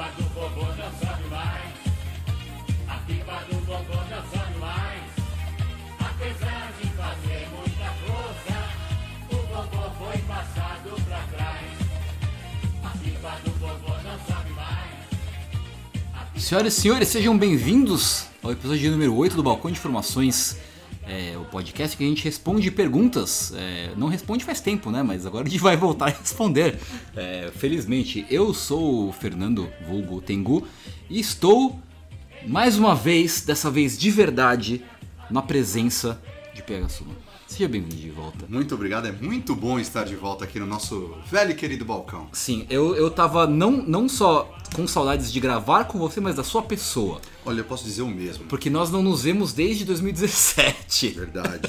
pipa do vovô não sobe mais. A pipa do vovô não sobe mais. Apesar de fazer muita força, o vovô foi passado pra trás. A pipa do vovô não sobe mais. Senhoras e senhores, sejam bem-vindos ao episódio número 8 do Balcão de Informações. É, o podcast que a gente responde perguntas. É, não responde faz tempo, né? Mas agora a gente vai voltar a responder. É, felizmente, eu sou o Fernando Vulgo Tengu e estou mais uma vez, dessa vez de verdade, na presença de Suma. Seja bem-vindo de volta. Muito obrigado, é muito bom estar de volta aqui no nosso velho e querido balcão. Sim, eu, eu tava não, não só com saudades de gravar com você, mas da sua pessoa. Olha, eu posso dizer o mesmo. Porque nós não nos vemos desde 2017. Verdade.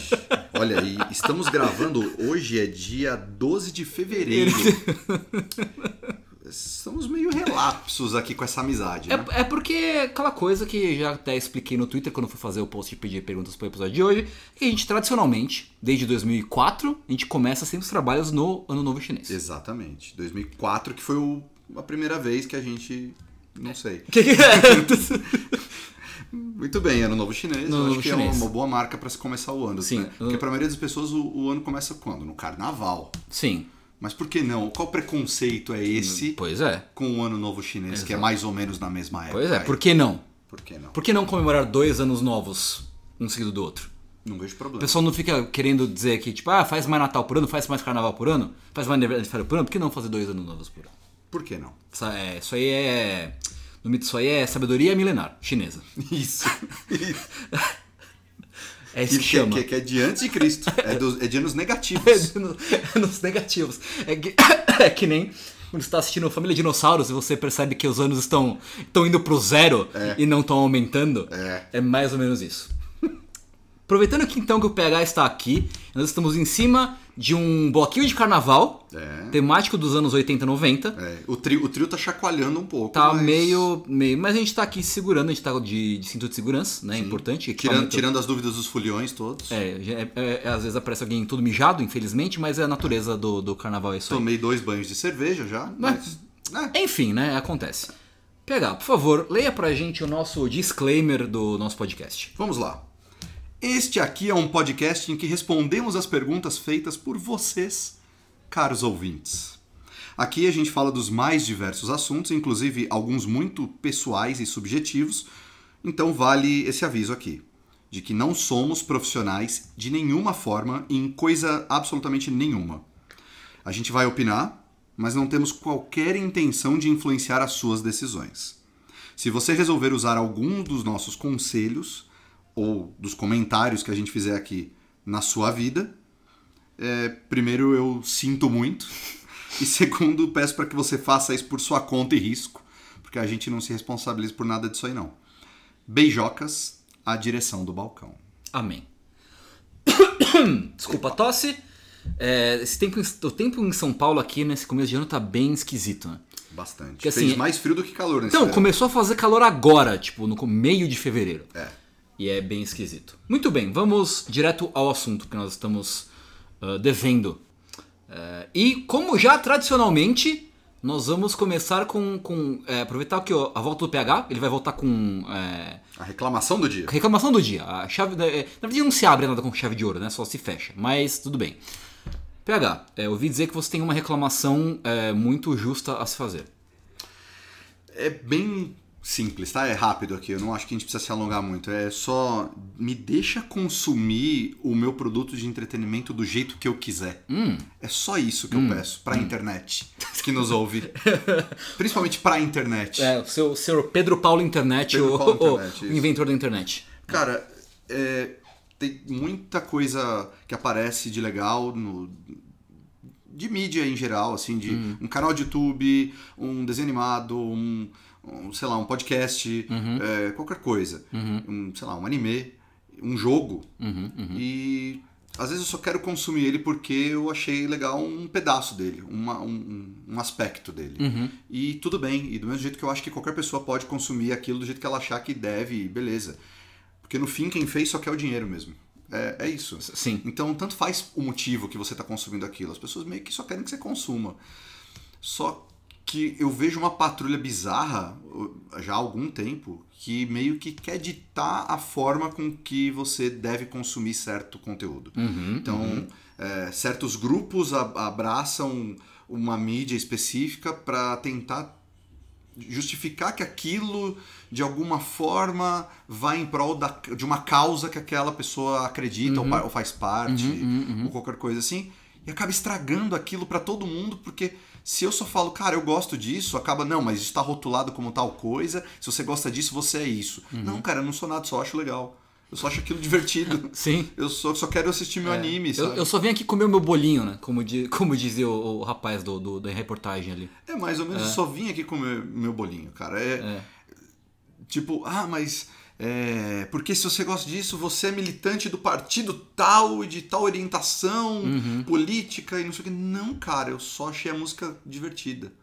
Olha, e estamos gravando, hoje é dia 12 de fevereiro. Estamos meio relapsos aqui com essa amizade, né? É, é porque aquela coisa que já até expliquei no Twitter quando fui fazer o post de pedir perguntas pro episódio de hoje, que a gente tradicionalmente, desde 2004, a gente começa sempre os trabalhos no Ano Novo Chinês. Exatamente. 2004 que foi o- a primeira vez que a gente... Não sei. Que que é? Muito bem, ano novo chinês. Ano eu acho que é uma boa marca para se começar o ano. Sim. né? Porque para a maioria das pessoas o, o ano começa quando? No carnaval. Sim, Mas por que não? Qual preconceito é esse pois é. com o ano novo chinês, que é mais ou menos na mesma época? Pois é, por que não? Por que não? Por que não comemorar dois anos novos, um seguido do outro? Não vejo O problema. pessoal não fica querendo dizer que, tipo, ah, faz mais Natal por ano, faz mais Carnaval por ano, faz mais aniversário por ano, por que não fazer dois anos novos por ano? Por que não? Isso, é, isso aí é. No mito, isso aí é sabedoria milenar chinesa. Isso. Isso. É isso que, que chama. que- que é de antes de Cristo. É, dos- é de anos É negativos. no- é nos negativos. É que, é que nem quando você está assistindo Família Dinossauros e você percebe que os anos estão, estão indo pro zero e não estão aumentando. É. mais ou menos isso. Aproveitando que então que o PH está aqui, nós estamos em cima de um bloquinho de carnaval, É. temático dos anos 80 e 90. É, o, trio, o trio tá chacoalhando um pouco. Tá mas meio, meio. Mas a gente tá aqui segurando, a gente tá de, de cinto de segurança, né? Importante. Tirando, tirando as dúvidas dos foliões todos. É, já- é- é- às vezes aparece alguém todo mijado, infelizmente, mas é a natureza do, do carnaval é isso aí. Tomei dois banhos de cerveja já. Mas. é, Enfim, né? Acontece. PH, por favor, leia pra gente o nosso disclaimer do nosso podcast. Vamos lá. Este aqui é um podcast em que respondemos as perguntas feitas por vocês, caros ouvintes. Aqui a gente fala dos mais diversos assuntos, inclusive alguns muito pessoais e subjetivos, então vale esse aviso aqui, de que não somos profissionais de nenhuma forma em coisa absolutamente nenhuma. A gente vai opinar, mas não temos qualquer intenção de influenciar as suas decisões. Se você resolver usar algum dos nossos conselhos ou dos comentários que a gente fizer aqui na sua vida, é, primeiro eu sinto muito e segundo peço para que você faça isso por sua conta e risco, porque a gente não se responsabiliza por nada disso aí não. Beijocas, a direção do balcão. Amém. Desculpa a tosse. É, esse tempo, em- o tempo em São Paulo aqui nesse começo de ano tá bem esquisito, né? Bastante. Que assim, Fez mais frio do que calor nesse Então, verão. começou a fazer calor agora, tipo, no meio de fevereiro. É. E é bem esquisito. Muito bem, vamos direto ao assunto que nós estamos ah, devendo. Eh, e como já tradicionalmente, nós vamos começar com. com eh, aproveitar que a volta do PH, ele vai voltar com. eh, A reclamação do dia. reclamação do dia. A chave da, na verdade não se abre nada com chave de ouro, né? Só se fecha. Mas tudo bem. PH, eu ouvi dizer que você tem uma reclamação muito justa a se fazer. É bem simples, tá? É rápido aqui. Eu não acho que a gente precisa se alongar muito. É só me deixa consumir o meu produto de entretenimento do jeito que eu quiser. É só isso que eu peço pra internet que nos ouve. Principalmente pra internet. É, o seu, seu Pedro Paulo Internet, Pedro o, Paulo Internet, o inventor da internet. Cara, é, tem muita coisa que aparece de legal no de mídia em geral, assim, de Uhum. um canal de YouTube, um desenho animado, um, um, sei lá, um podcast, Uhum. é, qualquer coisa, um, sei lá, um anime, um jogo Uhum, e às vezes eu só quero consumir ele porque eu achei legal um pedaço dele, uma- um, um aspecto dele. Uhum. E tudo bem, e do mesmo jeito que eu acho que qualquer pessoa pode consumir aquilo do jeito que ela achar que deve, beleza. Porque no fim, quem fez só quer o dinheiro mesmo. É, é isso. Sim. Então, tanto faz o motivo que você está consumindo aquilo. As pessoas meio que só querem que você consuma. Só que eu vejo uma patrulha bizarra uh, já há algum tempo que meio que quer ditar a forma com que você deve consumir certo conteúdo. Uhum, Então, é, certos grupos abraçam uma mídia específica para tentar justificar que aquilo de alguma forma vai em prol da, de uma causa que aquela pessoa acredita ou, pa- ou faz parte ou qualquer coisa assim e acaba estragando aquilo para todo mundo porque se eu só falo cara eu gosto disso acaba não mas está rotulado como tal coisa se você gosta disso você é isso não cara eu não sou nada só acho legal eu só acho aquilo divertido Sim. eu só, só quero assistir meu anime Eu, sabe? eu só vim aqui comer o meu bolinho, né? Como, di- como dizia o, o rapaz do, do- da reportagem ali. É mais ou menos, eu só vim aqui com meu, meu bolinho, cara. É, tipo, ah, mas é, porque se você gosta disso, você é militante do partido tal e de tal orientação política e não sei o que. Não, cara, eu só achei a música divertida.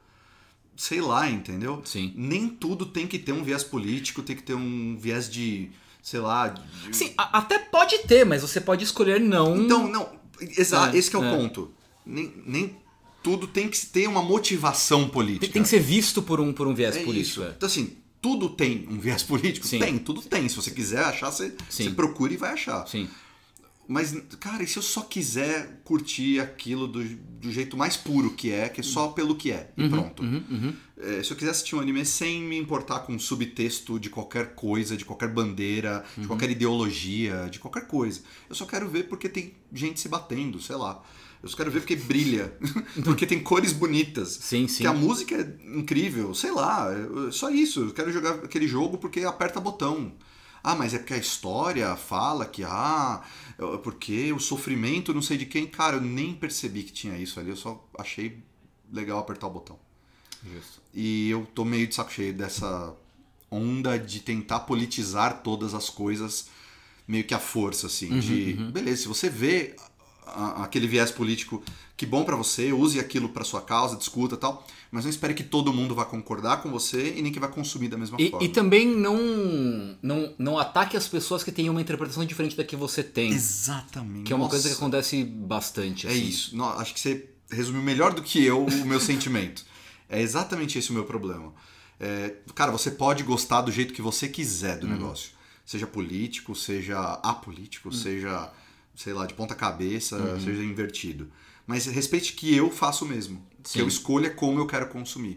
Sei lá, entendeu? Sim. Nem tudo tem que ter um viés político, tem que ter um viés de, sei lá. de- Sim, até pode ter, mas você pode escolher não. Então, não, exato, É, esse que é o é. ponto. Nem, nem tudo tem que ter uma motivação política. tem, tem que ser visto por um, por um viés É político. isso. é. Então, assim, tudo tem um viés político? Sim. Tem, tudo tem. Se você quiser achar, você, você procura e vai achar. Sim. Mas, cara, e se eu só quiser curtir aquilo do, do jeito mais puro que é, que é só pelo que é, e pronto. Uhum, É, se eu quiser assistir um anime sem me importar com subtexto de qualquer coisa, de qualquer bandeira, Uhum. de qualquer ideologia, de qualquer coisa. Eu só quero ver porque tem gente se batendo, sei lá. Eu só quero ver porque brilha, porque tem cores bonitas. Sim, sim. Que a música é incrível, sei lá, só isso. Eu quero jogar aquele jogo porque aperta botão. Ah, mas é porque a história fala que, ah, porque o sofrimento não sei de quem. Cara, eu nem percebi que tinha isso ali, eu só achei legal apertar o botão. Justo. E eu tô meio de saco cheio dessa onda de tentar politizar todas as coisas meio que à força, assim. de, beleza, se você vê a- aquele viés político, que bom pra você, use aquilo pra sua causa, discuta e tal, mas não espere que todo mundo vá concordar com você e nem que vai consumir da mesma E, forma. e também não, não, não ataque as pessoas que têm uma interpretação diferente da que você tem. Exatamente. Que é uma Nossa, coisa que acontece bastante. É assim. isso. Não, acho que você resumiu melhor do que eu o meu sentimento. É exatamente esse o meu problema. É, cara, você pode gostar do jeito que você quiser do Uhum. negócio. Seja político, seja apolítico, Uhum. seja, sei lá, de ponta cabeça, seja invertido. Mas respeite que eu faço o mesmo. Que Sim. Uhum, eu escolha como eu quero consumir.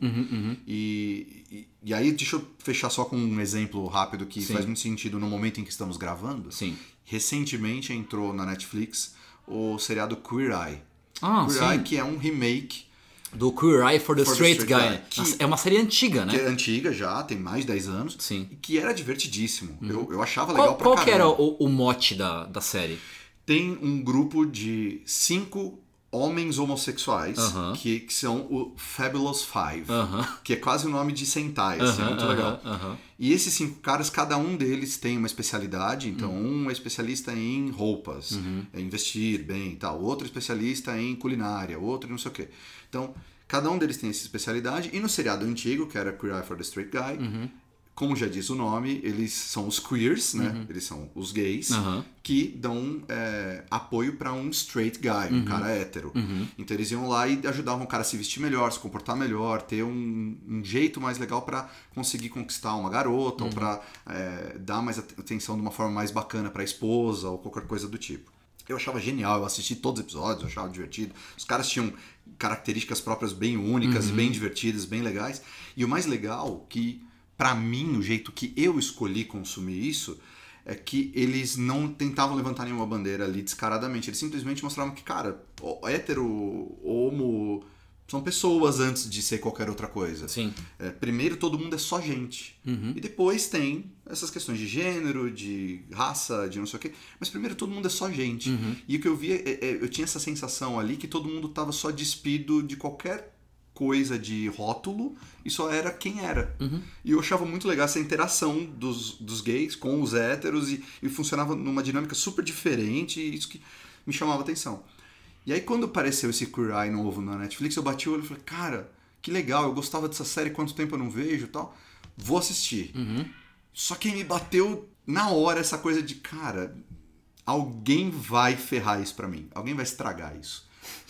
E, e, e aí, deixa eu fechar só com um exemplo rápido que Sim. faz muito sentido no momento em que estamos gravando. Sim. Recentemente entrou na Netflix o seriado Queer Eye. Ah, Queer sim. Eye, que é um remake Do Queer Eye for the For the Straight, Straight Guy. Guy, que- É uma série antiga, que né? é antiga já, tem mais de 10 anos. Sim. E que era divertidíssimo. Eu, eu achava legal Qual, pra qual que era caramba. o, o mote da, da série? Tem um grupo de cinco homens homossexuais Aham. que, que são o Fabulous Five. Aham. Que é quase o nome de Sentai, assim, é muito legal. E esses cinco caras, cada um deles tem uma especialidade. Então, um é especialista em roupas, em vestir bem e tal. Outro é especialista em culinária, outro não sei o quê. Então, cada um deles tem essa especialidade. E no seriado antigo, que era Queer Eye for the Straight Guy, como já diz o nome, eles são os queers, né? Eles são os gays Aham. que dão é, apoio para um straight guy, um cara hétero. Então eles iam lá e ajudavam o cara a se vestir melhor, se comportar melhor, ter um, um jeito mais legal para conseguir conquistar uma garota ou para dar mais at- atenção de uma forma mais bacana para a esposa ou qualquer coisa do tipo. Eu achava genial, eu assisti todos os episódios, eu achava divertido. Os caras tinham características próprias bem únicas e bem divertidas, bem legais. E o mais legal que Pra mim, o jeito que eu escolhi consumir isso é que eles não tentavam levantar nenhuma bandeira ali descaradamente. Eles simplesmente mostravam que, cara, hétero, homo, são pessoas antes de ser qualquer outra coisa. Sim. É, primeiro, todo mundo é só gente. E depois tem essas questões de gênero, de raça, de não sei o quê. Mas primeiro, todo mundo é só gente. E o que eu via, é- é- eu tinha essa sensação ali que todo mundo tava só despido de qualquer coisa de rótulo e só era quem era. E eu achava muito legal essa interação dos, dos gays com os héteros e, e funcionava numa dinâmica super diferente e isso que me chamava atenção. E aí quando apareceu esse Queer Eye novo na Netflix, eu bati o olho e falei, cara, que legal, eu gostava dessa série, quanto tempo eu não vejo e tal. Vou assistir. Só que me bateu na hora essa coisa de, cara, alguém vai ferrar isso pra mim. Alguém vai estragar isso.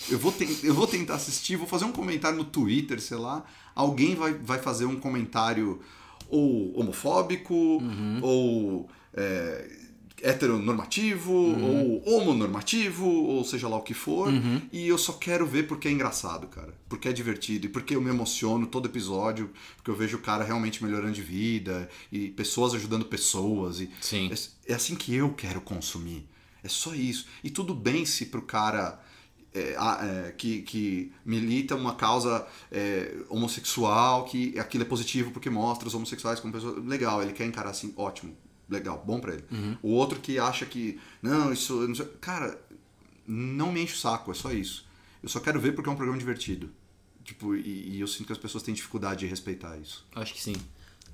Eu vou, eu vou tentar assistir, vou fazer um comentário no Twitter, sei lá. Alguém vai, vai fazer um comentário ou homofóbico, ou é, heteronormativo, ou homonormativo, ou seja lá o que for. E eu só quero ver porque é engraçado, cara. Porque é divertido. E porque eu me emociono todo episódio. Porque eu vejo o cara realmente melhorando de vida. E pessoas ajudando pessoas. E Sim. é, é assim que eu quero consumir. É só isso. E tudo bem se pro cara é, é, que, que milita uma causa é, homossexual, que aquilo é positivo porque mostra os homossexuais como pessoas. Legal, ele quer encarar assim, ótimo, legal, bom pra ele. O outro que acha que, não, isso. Não sei- cara, não me enche o saco, é só isso. Eu só quero ver porque é um programa divertido. Tipo, e, e eu sinto que as pessoas têm dificuldade de respeitar isso. Acho que sim.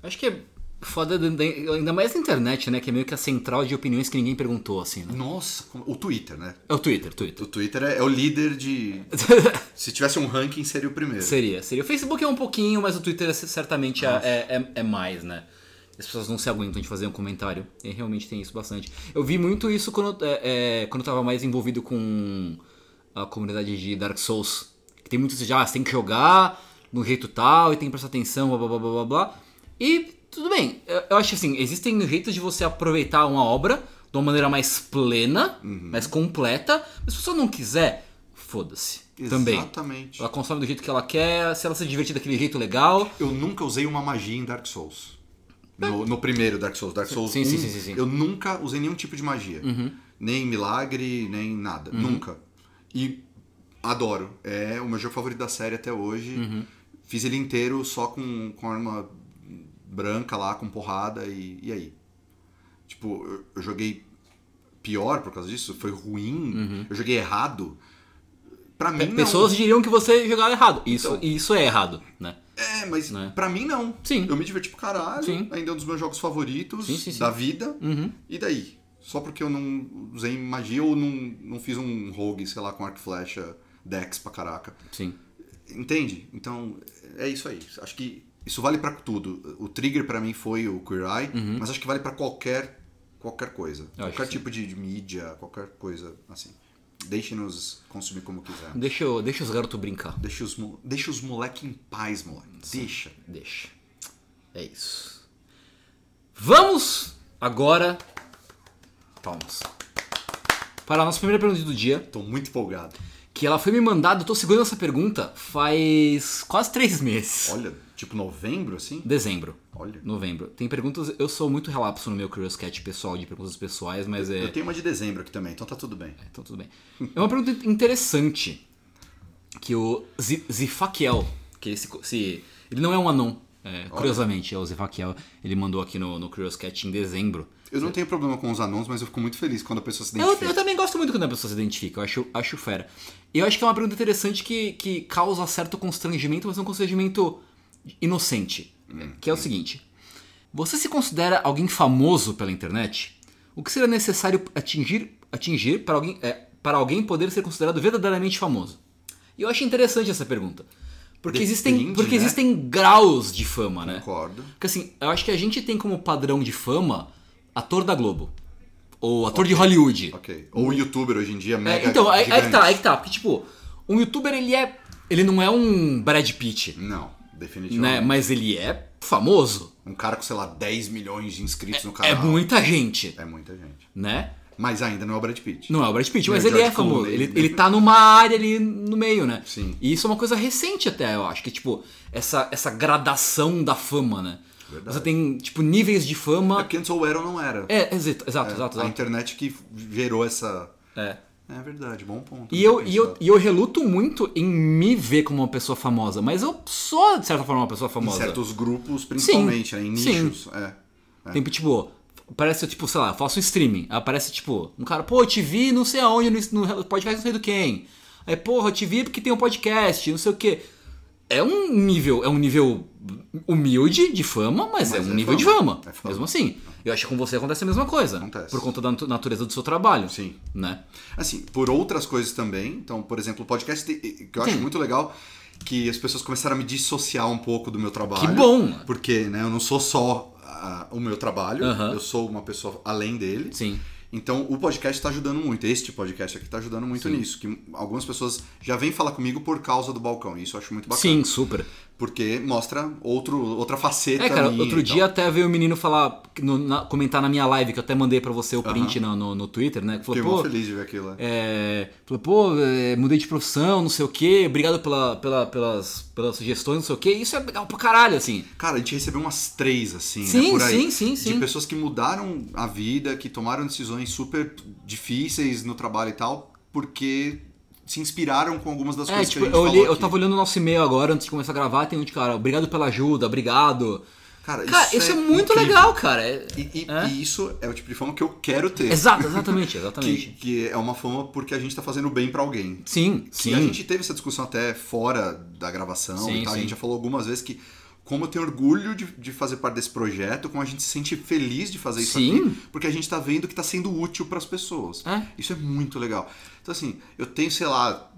Acho que é foda, da- da- ainda mais na internet, né? Que é meio que a central de opiniões que ninguém perguntou, assim, né? Nossa, o Twitter, né? É o Twitter, Twitter. O Twitter é, é o líder de. Se tivesse um ranking, seria o primeiro. seria, seria. O Facebook é um pouquinho, mas o Twitter é- certamente é, é, é- é mais, né? As pessoas não se aguentam de fazer um comentário. E realmente tem isso bastante. Eu vi muito isso quando, é, é, quando eu tava mais envolvido com a comunidade de Dark Souls. Que tem muito isso de, ah, você tem que jogar no jeito tal e tem que prestar atenção, blá blá blá blá blá blá. E tudo bem, eu, acho assim, existem jeitos de você aproveitar uma obra de uma maneira mais plena, mais completa, mas se você não quiser, foda-se. Também. Exatamente. Ela consome do jeito que ela quer, se ela se divertir daquele jeito legal. Eu nunca usei uma magia em Dark Souls. No, no primeiro Dark Souls, Dark Souls Sim, 1, sim, sim, sim, sim. eu nunca usei nenhum tipo de magia. Nem milagre, nem nada. Nunca. E adoro. É o meu jogo favorito da série até hoje. Fiz ele inteiro só com, com arma branca lá, com porrada e, e aí. Tipo, eu, eu joguei pior por causa disso, foi ruim, eu joguei errado. Pra mim, não. Pessoas diriam que você jogava errado. Isso, Então. isso é errado, né? É, mas Né? pra mim não. Sim. Eu me diverti pro caralho. Sim. Ainda é um dos meus jogos favoritos Sim, sim, sim. da vida. Uhum. E daí? Só porque eu não usei magia ou não, não fiz um rogue, sei lá, com arco e flecha, dex pra caraca. Sim. Entende? Então, é isso aí. Acho que isso vale pra tudo. O trigger pra mim foi o Queer Eye, mas acho que vale pra qualquer qualquer coisa. Uhum. acho qualquer que sim. tipo de, de mídia, qualquer coisa assim. Deixe-nos consumir como quiser. Deixa, eu- deixa os garotos brincar. Deixa os, deixa os moleque em paz, moleque. Deixa. Deixa. É isso. Vamos agora. Palmas. Para a nossa primeira pergunta do dia. Tô muito empolgado. Que ela foi me mandada, eu tô segurando essa pergunta faz quase três meses. Olha, tipo novembro, assim? Dezembro. Olha. Novembro. Tem perguntas. Eu sou muito relapso no meu Curious Cat pessoal de perguntas pessoais, mas é. Eu tenho uma de dezembro aqui também, então tá tudo bem. Então tudo bem. É uma pergunta interessante. Que o Zi- Zifakiel, que esse, se, ele não é um anão, é, curiosamente, é o Zifakiel, ele mandou aqui no, no Curious Cat em dezembro. Eu não tenho problema com os anúncios, mas eu fico muito feliz quando a pessoa se Eu, identifica. eu também gosto muito quando a pessoa se identifica, eu acho, acho fera. Eu acho que é uma pergunta interessante que, que causa certo constrangimento, mas é um constrangimento inocente. Que é o seguinte: Você se considera alguém famoso pela internet? O que seria necessário atingir, atingir para, alguém, é, para alguém poder ser considerado verdadeiramente famoso? E eu acho interessante essa pergunta. Porque, existem, Depende, porque né? existem graus de fama, né? Concordo. Porque assim, eu acho que a gente tem como padrão de fama ator da Globo. Ou ator de Hollywood. Ok. Ou youtuber hoje em dia, É, mega então, é, é que tá, é que tá. Porque, tipo, um youtuber, ele é. Ele não é um Brad Pitt, Não, definitivamente. né? Mas ele é famoso. Um cara com, sei lá, 10 milhões de inscritos no É canal. muita gente, É muita gente. né? Mas ainda não é o Brad Pitt. Não é o Brad Pitt, Não mas é ele George é famoso. Clooney. Ele, ele tá numa área ali no meio, né? Sim. E isso é uma coisa recente até, eu acho. Que, tipo, essa, essa gradação da fama, né? Verdade. Você tem, tipo, níveis de É fama. porque antes ou era ou não era. É, exato, exato, É, exato. A exato. internet que gerou essa... É. É verdade, bom ponto. E eu, tinha e, eu, e eu reluto muito em me ver como uma pessoa famosa, mas eu sou, de certa forma, uma pessoa Em famosa. certos grupos, principalmente, né? Em Sim. nichos. É. Tem, tipo, parece, tipo, sei lá, faço streaming. Aparece, tipo, um cara, pô, eu te vi não sei aonde, no, no podcast não sei do quem. Aí, porra, eu te vi porque tem um podcast, não sei o quê. É um nível, é um nível humilde de fama, mas, é Mas um é nível de fama. fama. É fama. Mesmo assim. Eu acho que com você acontece a mesma coisa. Acontece. Por conta da natu- natureza do seu trabalho. Sim. Né? Assim, por outras coisas também. Então, por exemplo, o podcast que eu acho Sim. muito legal que as pessoas começaram a me dissociar um pouco do meu trabalho. Que bom! Porque, né, eu não sou só ah, o meu trabalho, Aham. eu sou uma pessoa além dele. Sim. Então o podcast está ajudando muito, este podcast aqui está ajudando muito nisso. Que algumas pessoas já vêm falar comigo por causa do balcão, e isso eu acho muito bacana. Sim, super. Porque mostra outro, outra faceta. É, cara, outro dia até veio o menino falar, no- na- comentar na minha live, que eu até mandei pra você o print no, no, no Twitter, né? Que Fiquei falou, muito pô, feliz de ver aquilo. É, falou, pô, é, mudei de profissão, não sei o quê, obrigado pela, pela- pelas, pelas sugestões, não sei o quê. Isso é legal pra caralho, assim. Cara, a gente recebeu umas três, assim, Sim, né, por aí. sim, sim, De sim. pessoas que mudaram a vida, que tomaram decisões super difíceis no trabalho e tal, porque se inspiraram com algumas das É, coisas tipo, que a gente eu, olhei, eu tava olhando o nosso e-mail agora, antes de começar a gravar, tem um de cara, obrigado pela ajuda, obrigado. Cara, Cara, isso, é, muito incrível. legal, cara. É- E, e- É? e isso é o tipo de fama que eu quero ter. Exato, exatamente, Que, exatamente. que é uma fama porque a gente tá fazendo bem pra alguém. Sim, Que sim. a gente teve essa discussão até fora da gravação Sim, e tal. A sim. gente já falou algumas vezes que como eu tenho orgulho de, de fazer parte desse projeto, como a gente se sente feliz de fazer isso Sim. aqui, porque a gente tá vendo que tá sendo útil pras pessoas. É. Isso é muito legal. Então assim, eu tenho, sei lá,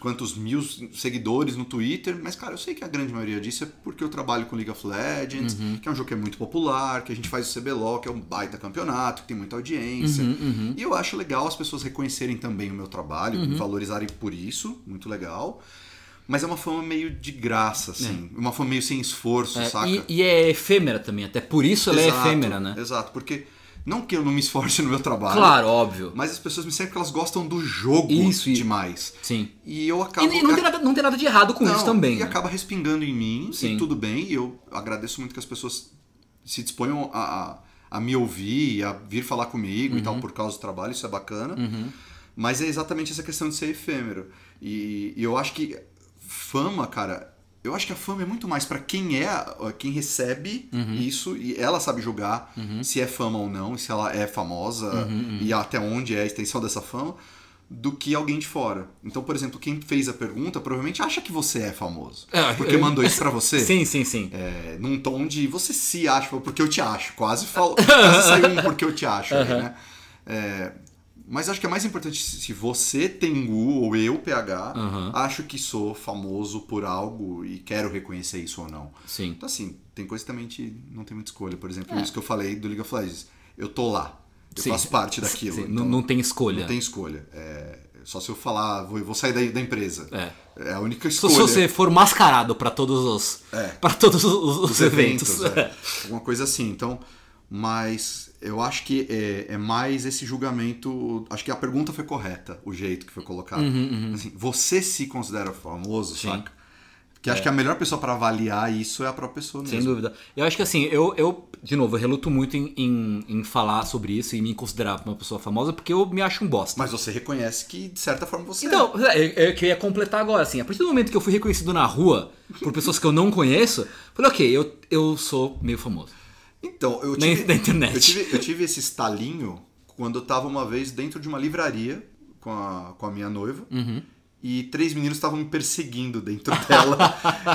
quantos mil seguidores no Twitter, mas cara, eu sei que a grande maioria disso é porque eu trabalho com League of Legends, Uhum. que é um jogo que é muito popular, que a gente faz o CBLOL, que é um baita campeonato, que tem muita audiência. Uhum, E eu acho legal as pessoas reconhecerem também o meu trabalho, Uhum. me valorizarem por isso, muito legal. Mas é uma fama meio de graça, assim. Uma fama meio sem esforço, É, saca? e, e é efêmera também, até por isso ela Exato, é efêmera, né? Exato, porque não que eu não me esforce no meu trabalho, Claro, óbvio. mas as pessoas me seguem porque elas gostam do jogo Isso, e- demais. Sim. E eu E, acabo. e não, tem nada, não tem nada de errado com Não, isso também. E né? acaba respingando em mim, Sim. e tudo bem. E eu agradeço muito que as pessoas se disponham a, a, a me ouvir, a vir falar comigo e Uhum. tal, por causa do trabalho, isso é bacana. Mas é exatamente essa questão de ser efêmero. E, e eu acho que fama, cara. Eu acho que a fama é muito mais pra quem é, quem recebe Uhum. isso e ela sabe julgar se é fama ou não, se ela é famosa Uhum, e até onde é a extensão dessa fama, do que alguém de fora. Então, por exemplo, quem fez a pergunta provavelmente acha que você é famoso. É, porque eu- mandou isso pra você. Sim, sim, sim. É, num tom de você se acha, porque eu te acho. Quase, fal... quase saiu um porque eu te acho. aí, né? É, mas acho que é mais importante se você tem Gu ou eu, PH, Aham. acho que sou famoso por algo e quero reconhecer isso ou não. Sim. Então, assim, tem coisa que também gente não tem muita escolha. Por exemplo, É. isso que eu falei do League of Legends. Eu tô lá. Eu Sim. faço parte daquilo. Sim, então não, não tem escolha. não tem escolha. É, só se eu falar, vou, vou sair da, da empresa. É. É a única escolha. se você for mascarado pra todos os É. para todos os, os os eventos. é. Alguma coisa assim. Então, mas eu acho que é, é mais esse julgamento. Acho que a pergunta foi correta, o jeito que foi colocado. Assim, você se considera famoso, Uhum, Sim. É. saca? Que acho que a melhor pessoa pra avaliar isso é a própria pessoa mesmo. Sem dúvida. Eu acho que assim, eu, eu de novo, eu reluto muito em, em, em falar sobre isso e me considerar uma pessoa famosa porque eu me acho um bosta. Mas você reconhece que, de certa forma, você Então, é, eu, eu queria completar agora, assim, a partir do momento que eu fui reconhecido na rua por pessoas que eu não conheço, falei, ok, eu, eu sou meio famoso. Então, eu tive, na internet. Eu tive, eu tive esse estalinho quando eu tava uma vez dentro de uma livraria com a, com a minha noiva. Uhum. E três meninos estavam me perseguindo dentro dela.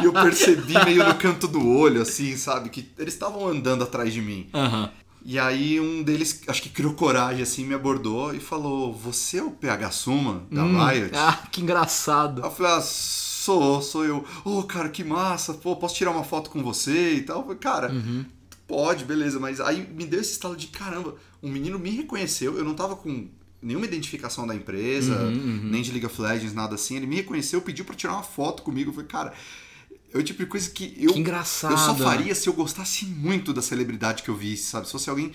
e eu percebi meio no canto do olho, assim, sabe? Que eles estavam andando atrás de mim. Aham. E aí um deles, acho que criou coragem, assim, me abordou e falou: Você é o PH Suma da Riot? Ah, que engraçado. Eu falei, ah, sou, sou eu. Ô, cara, que massa, pô, posso tirar uma foto com você e tal? Eu falei, cara, pode, beleza, mas aí me deu esse estalo de caramba, um menino me reconheceu, eu não tava com nenhuma identificação da empresa, nem de League of Legends, nada assim, ele me reconheceu, pediu pra tirar uma foto comigo, eu falei, cara, é o tipo de coisa que eu, Que engraçado. eu só faria se eu gostasse muito da celebridade que eu vi, sabe? Se fosse alguém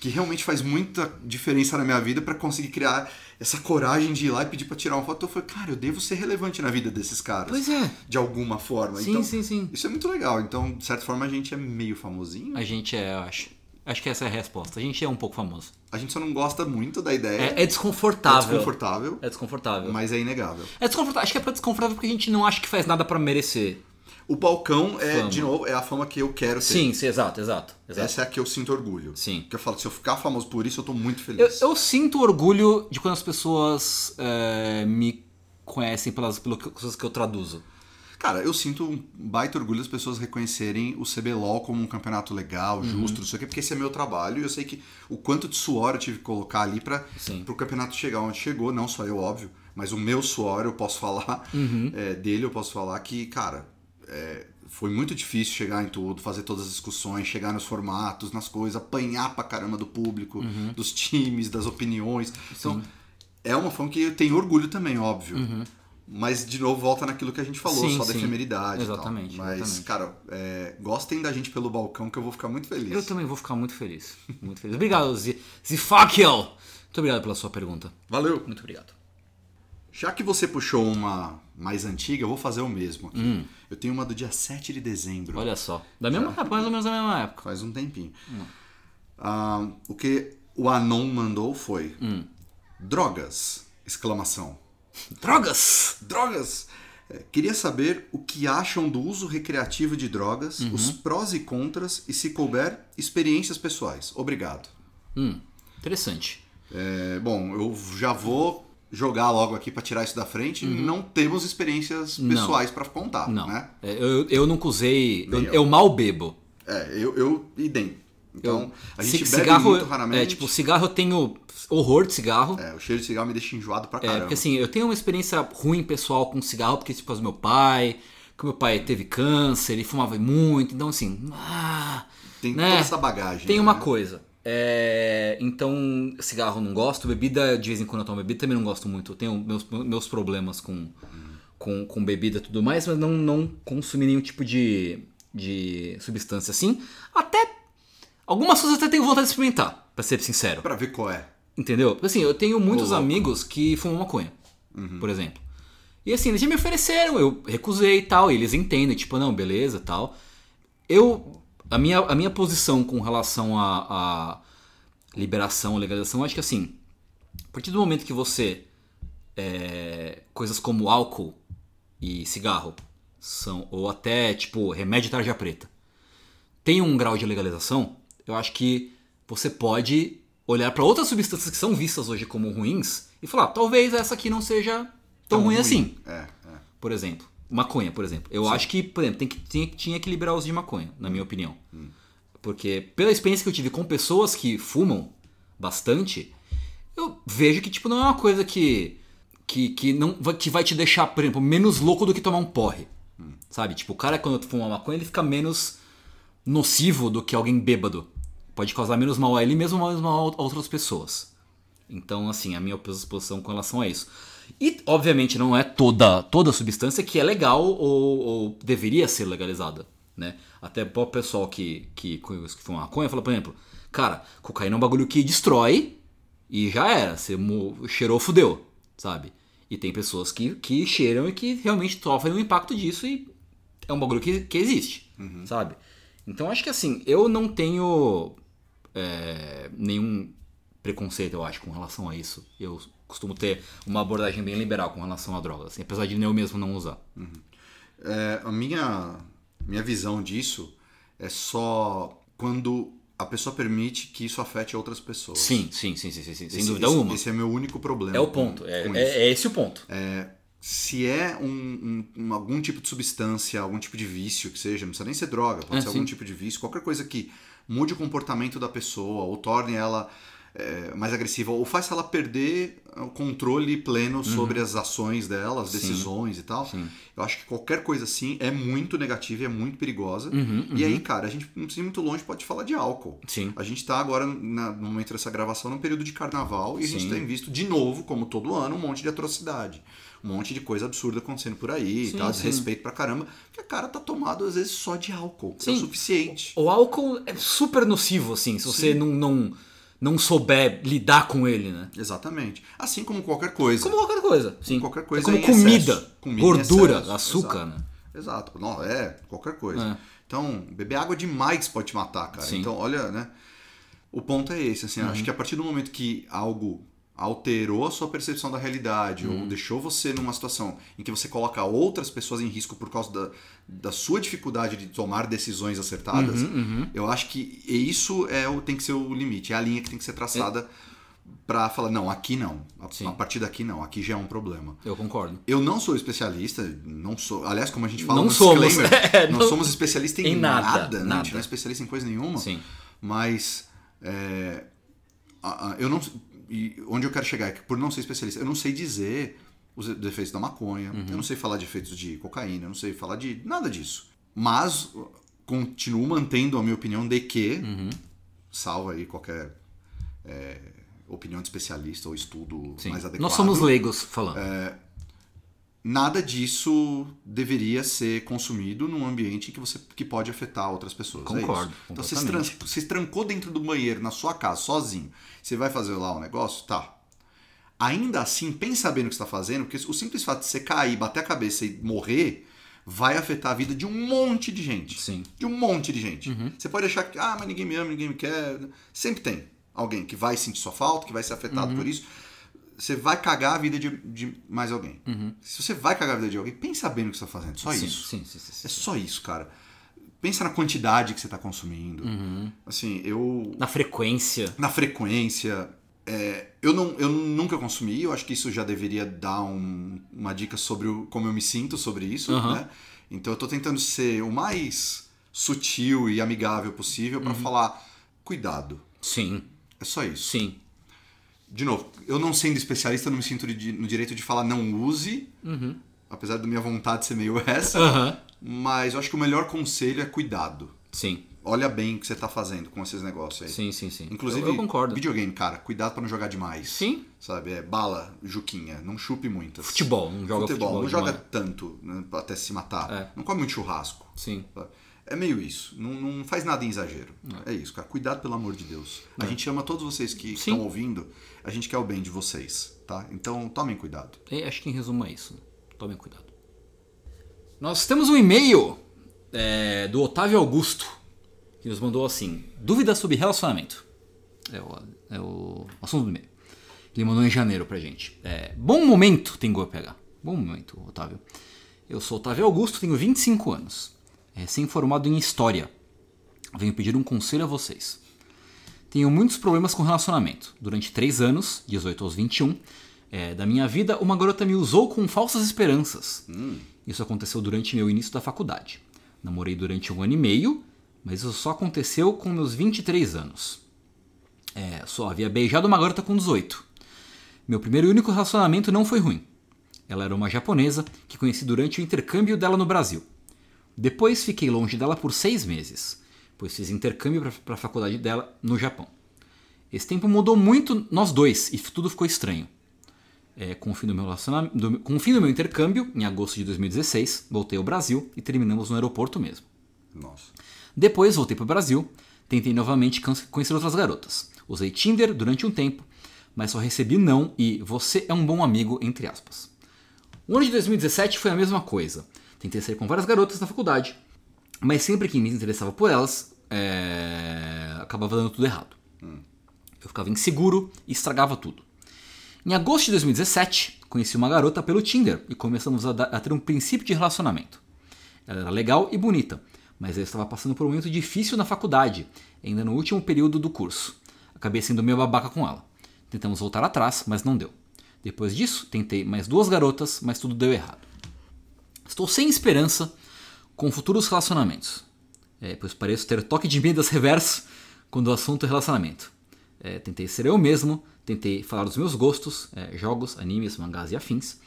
que realmente faz muita diferença na minha vida pra conseguir criar essa coragem de ir lá e pedir pra tirar uma foto. Eu falei, cara, eu devo ser relevante na vida desses caras. Pois é. De alguma forma. Sim, então, sim, sim. Isso é muito legal. Então, de certa forma, a gente é meio famosinho. A gente é, eu acho. Acho que essa é a resposta. A gente é um pouco famoso. A gente só não gosta muito da ideia. É, é desconfortável. É desconfortável, É desconfortável. mas é inegável. É desconfortável. Acho que é desconfortável porque a gente não acha que faz nada pra merecer. O balcão é, Fama. de novo, é a fama que eu quero ter. Sim, sim, exato, exato. exato. Essa é a que eu sinto orgulho. Sim. Porque eu falo, se eu ficar famoso por isso, eu tô muito Eu, feliz. eu sinto orgulho de quando as pessoas é, me conhecem pelas, pelas coisas que eu traduzo. Cara, eu sinto um baita orgulho das pessoas reconhecerem o CBLOL como um campeonato legal, Uhum. justo, não sei o quê, porque esse é meu trabalho e eu sei que o quanto de suor eu tive que colocar ali para o campeonato chegar onde chegou, não só eu, óbvio, mas o meu suor eu posso falar Uhum. é, dele, eu posso falar que, cara, é, foi muito difícil chegar em tudo, fazer todas as discussões, chegar nos formatos, nas coisas, apanhar pra caramba do público, Uhum. dos times, das opiniões. Então, é uma fã que eu tenho orgulho também, óbvio. Mas, de novo, volta naquilo que a gente falou, Uhum. Sim, só da sim. efemeridade. e tal. Exatamente, Mas, exatamente. cara, é, gostem da gente pelo balcão que eu vou ficar muito feliz. Eu também vou ficar muito feliz. Muito feliz. Obrigado, Zifakiel. Muito obrigado pela sua pergunta. Valeu! Muito obrigado. Já que você puxou uma mais antiga, eu vou fazer o mesmo aqui. Eu tenho uma do dia 7 de dezembro. Hum. Olha só. Da mesma época, mais ou menos da mesma época. Faz um tempinho. Ah, o que o Anon mandou foi drogas! Exclamação. Drogas! Drogas! É, queria saber o que acham do uso recreativo de drogas, os prós e contras e, se couber, experiências pessoais. Obrigado. Hum, interessante. É, bom, eu já vou jogar logo aqui para tirar isso da frente. Não temos experiências pessoais para contar, Não. né? É, Eu, eu nunca usei. Eu, eu. eu mal bebo. É, eu, eu idem. Então, a gente bebe cigarro, muito raramente. É, tipo, cigarro eu tenho horror de cigarro. É, o cheiro de cigarro me deixa enjoado pra É, caramba. porque assim, eu tenho uma experiência ruim pessoal com cigarro, porque tipo, meu pai, que meu pai teve câncer, ele fumava muito, então assim, ah, Tem né? toda essa bagagem. Tem uma né? coisa. É, então, cigarro não gosto, bebida de vez em quando eu tomo bebida também não gosto muito. Eu tenho meus, meus problemas com, com, com bebida e tudo mais, mas não, não consumi nenhum tipo de, de substância assim. Até. Algumas coisas eu até tenho vontade de experimentar, pra ser sincero. Pra ver qual é. Entendeu? Assim, eu tenho muitos louco. amigos que fumam maconha, por exemplo. E assim, eles já me ofereceram, eu recusei e tal, e eles entendem, tipo, não, beleza tal. Eu. A minha, a minha posição com relação à liberação, legalização, acho que assim, a partir do momento que você. é, coisas como álcool e cigarro são. ou até, tipo, remédio de tarja preta tem um grau de legalização, eu acho que você pode olhar para outras substâncias que são vistas hoje como ruins e falar, talvez essa aqui não seja tão, ruim, assim. É, é. Por exemplo, maconha, por exemplo. Eu acho que, por exemplo, tem que, tinha, tinha que liberar o uso de maconha, na minha opinião. Porque pela experiência que eu tive com pessoas que fumam bastante, eu vejo que tipo não é uma coisa que que, que não vai- que vai te deixar, por exemplo, menos louco do que tomar um porre. Sabe? Tipo, o cara quando fuma maconha, ele fica menos nocivo do que alguém bêbado. Pode causar menos mal a ele mesmo, mais mal a outras pessoas. Então, assim, a minha posição com relação a isso. E, obviamente, não é toda, toda substância que é legal ou, ou deveria ser legalizada, né? Até o pessoal que, que, que fuma maconha fala, por exemplo, cara, cocaína é um bagulho que destrói e já era. Você cheirou, fudeu, sabe? E tem pessoas que, que cheiram e que realmente sofrem o impacto disso e é um bagulho que, que existe, sabe? Então acho que assim, eu não tenho é, nenhum preconceito, eu acho, com relação a isso. Eu costumo ter uma abordagem bem liberal com relação a drogas, assim, apesar de eu mesmo não usar. É, a minha, minha visão disso é só quando a pessoa permite que isso afete outras pessoas. Sim, sim, sim, sim, sim, sim, sem Esse- dúvida esse, uma. Esse é meu único problema. é o com- ponto, é, com é- é esse o ponto. Se é um, um- um- algum tipo de substância, algum tipo de vício que seja, não precisa nem ser droga, pode É, ser algum sim. tipo de vício, qualquer coisa que mude o comportamento da pessoa ou torne ela é, mais agressiva ou faça ela perder o controle pleno sobre as ações dela, as Uhum. Sim. decisões e tal. Sim. Eu acho que qualquer coisa assim é muito negativa e é muito perigosa. Uhum, E aí, cara, a gente não precisa ir muito longe, pode falar de álcool. Sim. A gente tá agora, na- no momento dessa gravação, num período de carnaval e a gente Sim. tem visto de novo, como todo ano, um monte de atrocidade. Um monte de coisa absurda acontecendo por aí, Sim, tá? sim. Desrespeito pra caramba. Que a cara tá tomado, às vezes, só de álcool. É Sim. o suficiente. O álcool é super nocivo, assim, se você não, não, não souber lidar com ele, né? Exatamente. Assim como qualquer coisa. Como qualquer coisa, sim. Qualquer coisa É como comida. Comida gordura, excesso, açúcar, exato. né? Exato. Não, é, qualquer coisa. É. Então, beber água demais pode te matar, cara. Sim. Uhum. Então, olha, né? O ponto é esse, assim, acho que a partir do momento que algo alterou a sua percepção da realidade Uhum. ou deixou você numa situação em que você coloca outras pessoas em risco por causa da, da sua dificuldade de tomar decisões acertadas, Uhum, eu acho que isso é o, tem que ser o limite, é a linha que tem que ser traçada pra falar, não, aqui não, a, Sim. a partir daqui não, aqui já é um problema. Eu concordo. Eu não sou especialista, não sou. Aliás, como a gente fala Não no somos. disclaimer, É, não, não- somos especialistas em, em nada, nada, né? A nada. gente não é especialista em coisa nenhuma. Sim. Mas é, a- a- eu não. E onde eu quero chegar é que, por não ser especialista, eu não sei dizer os defeitos da maconha, Uhum. eu não sei falar de efeitos de cocaína, eu não sei falar de nada disso. Mas continuo mantendo a minha opinião de que, Uhum. salva aí qualquer é, opinião de especialista ou estudo Sim. mais adequado. Nós somos leigos falando. Nada disso deveria ser consumido num ambiente que você que pode afetar outras pessoas. é Concordo, isso. Então você se, tran- se trancou dentro do banheiro na sua casa, sozinho. Você vai fazer lá o negócio? Tá. Ainda assim, pensa bem no que você está fazendo, porque o simples fato de você cair, bater a cabeça e morrer vai afetar a vida de um monte de gente. Sim. De um monte de gente. Você pode achar que, ah, mas ninguém me ama, ninguém me quer. Sempre tem alguém que vai sentir sua falta, que vai ser afetado por isso. Você vai cagar a vida de, de mais alguém. Se você vai cagar a vida de alguém, pensa bem no que você está fazendo. Só sim, isso. Sim, sim. É só isso, cara. Pensa na quantidade que você está consumindo. Assim, eu. Na frequência. Na frequência. é, eu, não, eu nunca consumi, eu acho que isso já deveria dar um- uma dica sobre o- como eu me sinto sobre isso, Aham. né? Então eu tô tentando ser o mais sutil e amigável possível para falar, cuidado. Sim, É só isso. sim. De novo, eu não sendo especialista, não me sinto de- no direito de falar não use, apesar da minha vontade ser meio essa, Aham. mas eu acho que o melhor conselho é cuidado. Sim, Olha bem o que você tá fazendo com esses negócios aí. sim, sim, sim. Inclusive, eu, eu concordo. videogame, cara, cuidado pra não jogar demais. Sim. Sabe, é bala, juquinha, não chupe muitas. Futebol, não joga futebol. não joga demais. tanto né, até se matar. É. Não come muito churrasco. Sim. sabe? É meio isso. Não, não faz nada em exagero. É. isso, cara. Cuidado, pelo amor de Deus. A gente ama todos vocês que estão ouvindo. A gente quer o bem de vocês, tá? Então tomem cuidado. É, acho que em resumo é isso. Tomem cuidado. Nós temos um e-mail é, do Otávio Augusto, que nos mandou assim: dúvidas sobre relacionamento. É o, é o assunto do e-mail. Ele mandou em janeiro pra gente. É, bom momento, tem PH. Bom momento, Otávio. Eu sou Otávio Augusto, tenho 25 anos. É Recém-formado em História. Venho pedir um conselho a vocês. Tenho muitos problemas com relacionamento. Durante 3 anos, 18 aos 21, é, da minha vida, uma garota me usou com falsas esperanças. Isso aconteceu durante meu início da faculdade. Namorei durante um ano e meio, mas isso só aconteceu com meus 23 anos. É, só havia beijado uma garota com 18. Meu primeiro e único relacionamento não foi ruim. Ela era uma japonesa que conheci durante o intercâmbio dela no Brasil. Depois fiquei longe dela por seis meses, pois fiz intercâmbio para a faculdade dela no Japão. Esse tempo mudou muito nós dois e tudo ficou estranho. É, com, o fim do meu do- com o fim do meu intercâmbio, em agosto de 2016, voltei ao Brasil e terminamos no aeroporto mesmo. Nossa. Depois voltei para o Brasil, tentei novamente conhecer outras garotas. Usei Tinder durante um tempo, mas só recebi não e você é um bom amigo, entre aspas. O ano de 2017 foi a mesma coisa. Tentei sair com várias garotas na faculdade, mas sempre que me interessava por elas, é, acabava dando tudo errado. Eu ficava inseguro e estragava tudo. Em agosto de 2017, conheci uma garota pelo Tinder e começamos a, dar- a ter um princípio de relacionamento. Ela era legal e bonita, mas eu estava passando por um momento difícil na faculdade, ainda no último período do curso. Acabei sendo meio babaca com ela. Tentamos voltar atrás, mas não deu. Depois disso, tentei mais duas garotas, mas tudo deu errado. Estou sem esperança com futuros relacionamentos, é, pois pareço ter toque de Midas reverso quando o assunto é relacionamento. É, tentei ser eu mesmo, tentei falar dos meus gostos, é, jogos, animes, mangás e afins.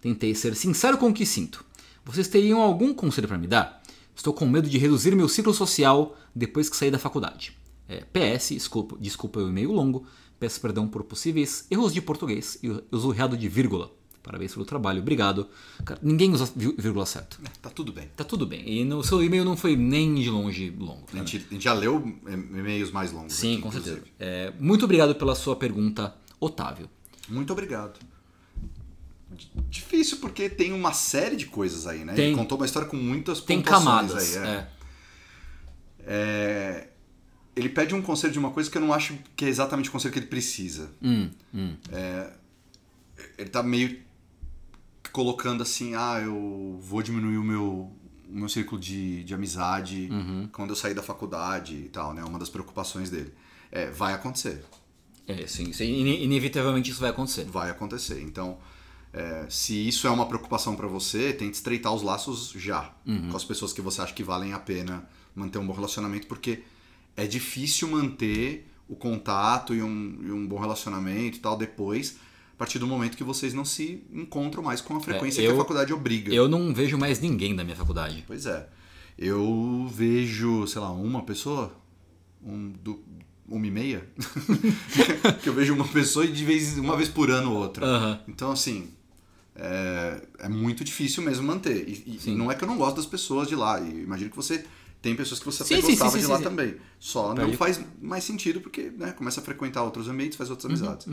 Tentei ser sincero com o que sinto. Vocês teriam algum conselho para me dar? Estou com medo de reduzir meu ciclo social depois que sair da faculdade. É, PS, desculpa, desculpa o e-mail longo, peço perdão por possíveis erros de português e uso errado de vírgula. Parabéns pelo trabalho, obrigado. Cara, ninguém usa ví- vírgula certa. Tá tudo bem. Tá tudo bem. E no seu e-mail não foi nem de longe longo. A gente, a gente já leu é, e-mails mais longos. Sim, aqui, com inclusive. certeza. É, muito obrigado pela sua pergunta, Otávio. Muito obrigado. Difícil porque tem uma série de coisas aí, né? Tem. Ele contou uma história com muitas Tem camadas. aí. é. é. É, Ele pede um conselho de uma coisa que eu não acho que é exatamente o conselho que ele precisa. Hum, hum. Ele tá meio colocando assim, ah, eu vou diminuir o meu, o meu círculo de, de amizade Uhum. quando eu sair da faculdade e tal, né? Uma das preocupações dele. É, vai acontecer. É, sim, sim, ine- inevitavelmente isso vai acontecer. vai acontecer. Então, é, se isso é uma preocupação para você, tente estreitar os laços já com as pessoas que você acha que valem a pena manter um bom relacionamento, porque é difícil manter o contato e um, e um bom relacionamento e tal depois, partir do momento que vocês não se encontram mais com a frequência É, que eu- a faculdade obriga. Eu não vejo mais ninguém da minha faculdade. Pois é. Eu vejo, sei lá, uma pessoa, um, do, uma e meia, que eu vejo uma pessoa e de vez uma vez por ano outra. Aham. Então, assim, é, é muito difícil mesmo manter. E, e não é que eu não gosto das pessoas de lá. E imagino que você tem pessoas que você até Sim, gostava sim, de sim, lá sim. também. Só não faz mais sentido porque né, começa a frequentar outros ambientes, faz Uhum, outras amizades.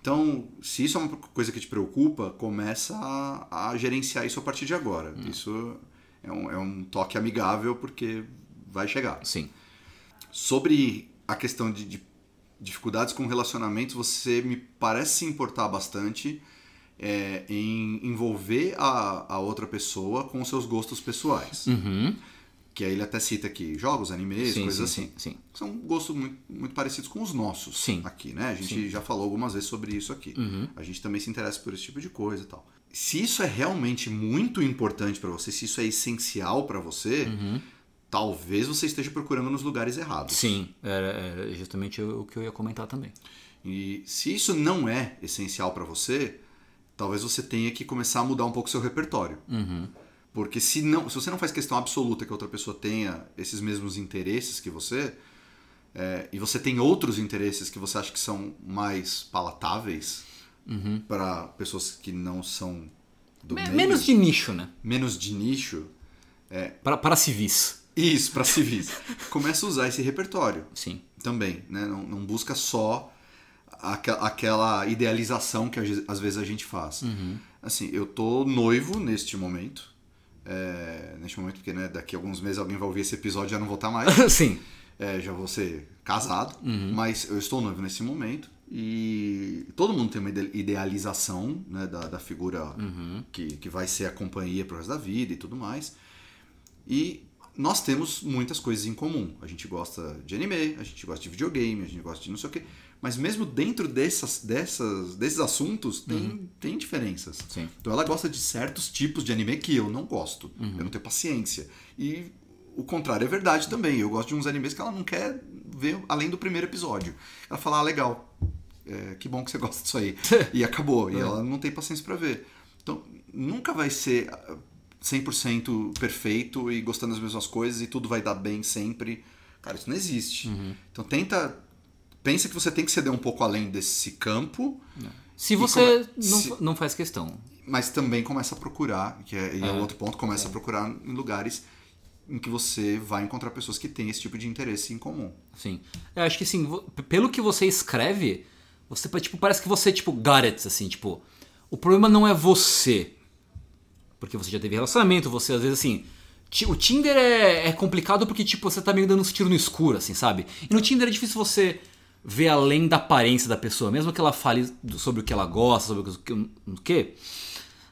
Então, se isso é uma coisa que te preocupa, começa a, a gerenciar isso a partir de agora. Hum. Isso é um, é um toque amigável porque vai chegar. Sim. Sobre a questão de, de dificuldades com relacionamentos, você me parece se importar bastante é, em envolver a, a outra pessoa com seus gostos pessoais. Uhum. Que aí ele até cita aqui jogos, animes, Sim, coisas sim, assim. sim, sim. São gostos muito, muito parecidos com os nossos Sim. aqui, né? A gente já falou algumas vezes sobre isso aqui. Uhum. A gente também se interessa por esse tipo de coisa e tal. Se isso é realmente muito importante pra você, se isso é essencial pra você, Uhum. talvez você esteja procurando nos lugares errados. Sim, era, era justamente o que eu ia comentar também. E se isso não é essencial pra você, talvez você tenha que começar a mudar um pouco seu repertório. Uhum. Porque se, não, se você não faz questão absoluta que a outra pessoa tenha esses mesmos interesses que você, é, e você tem outros interesses que você acha que são mais palatáveis Uhum. para pessoas que não são do Me- meio, menos de nicho, né? menos de nicho, Para, para civis. isso, para civis, começa a usar esse repertório. Sim. também, né? Não, não busca só aque- aquela idealização que às vezes- a gente faz. Assim, eu tô noivo neste momento. É, neste momento, porque né, daqui a alguns meses alguém vai ouvir esse episódio e já não vou estar mais. Sim. É, já vou ser casado. Mas eu estou noivo nesse momento. E todo mundo tem uma ide- idealização né, da, da figura que, que vai ser a companhia pro resto da vida e tudo mais. E nós temos muitas coisas em comum. A gente gosta de anime, a gente gosta de videogame, a gente gosta de não sei o quê. Mas mesmo dentro dessas, dessas, desses assuntos, tem, tem diferenças. Sim. Então ela gosta de certos tipos de anime que eu não gosto. Eu não tenho paciência. E o contrário é verdade também. Eu gosto de uns animes que ela não quer ver além do primeiro episódio. Ela fala, ah, legal. É, que bom que você gosta disso aí. e acabou. E ela não tem paciência pra ver. Então, nunca vai ser ah, 100% perfeito e gostando das mesmas coisas e tudo vai dar bem sempre. Cara, isso não existe. Então, tenta. Pensa que você tem que ceder um pouco além desse campo, Se E você come- não, se- não faz questão. mas também começa a procurar, que é, é É. outro ponto, começa a procurar em lugares em que você vai encontrar pessoas que têm esse tipo de interesse em comum. Sim. Eu acho que assim, pelo que você escreve, você tipo, parece que você, tipo, got it, assim, tipo, o problema não é você. Porque você já teve relacionamento, você às vezes assim. O Tinder é, é complicado porque, tipo, você tá meio dando uns tiros no escuro, assim, sabe? E no Tinder é difícil você ver além da aparência da pessoa, mesmo que ela fale sobre o que ela gosta, sobre o que. O que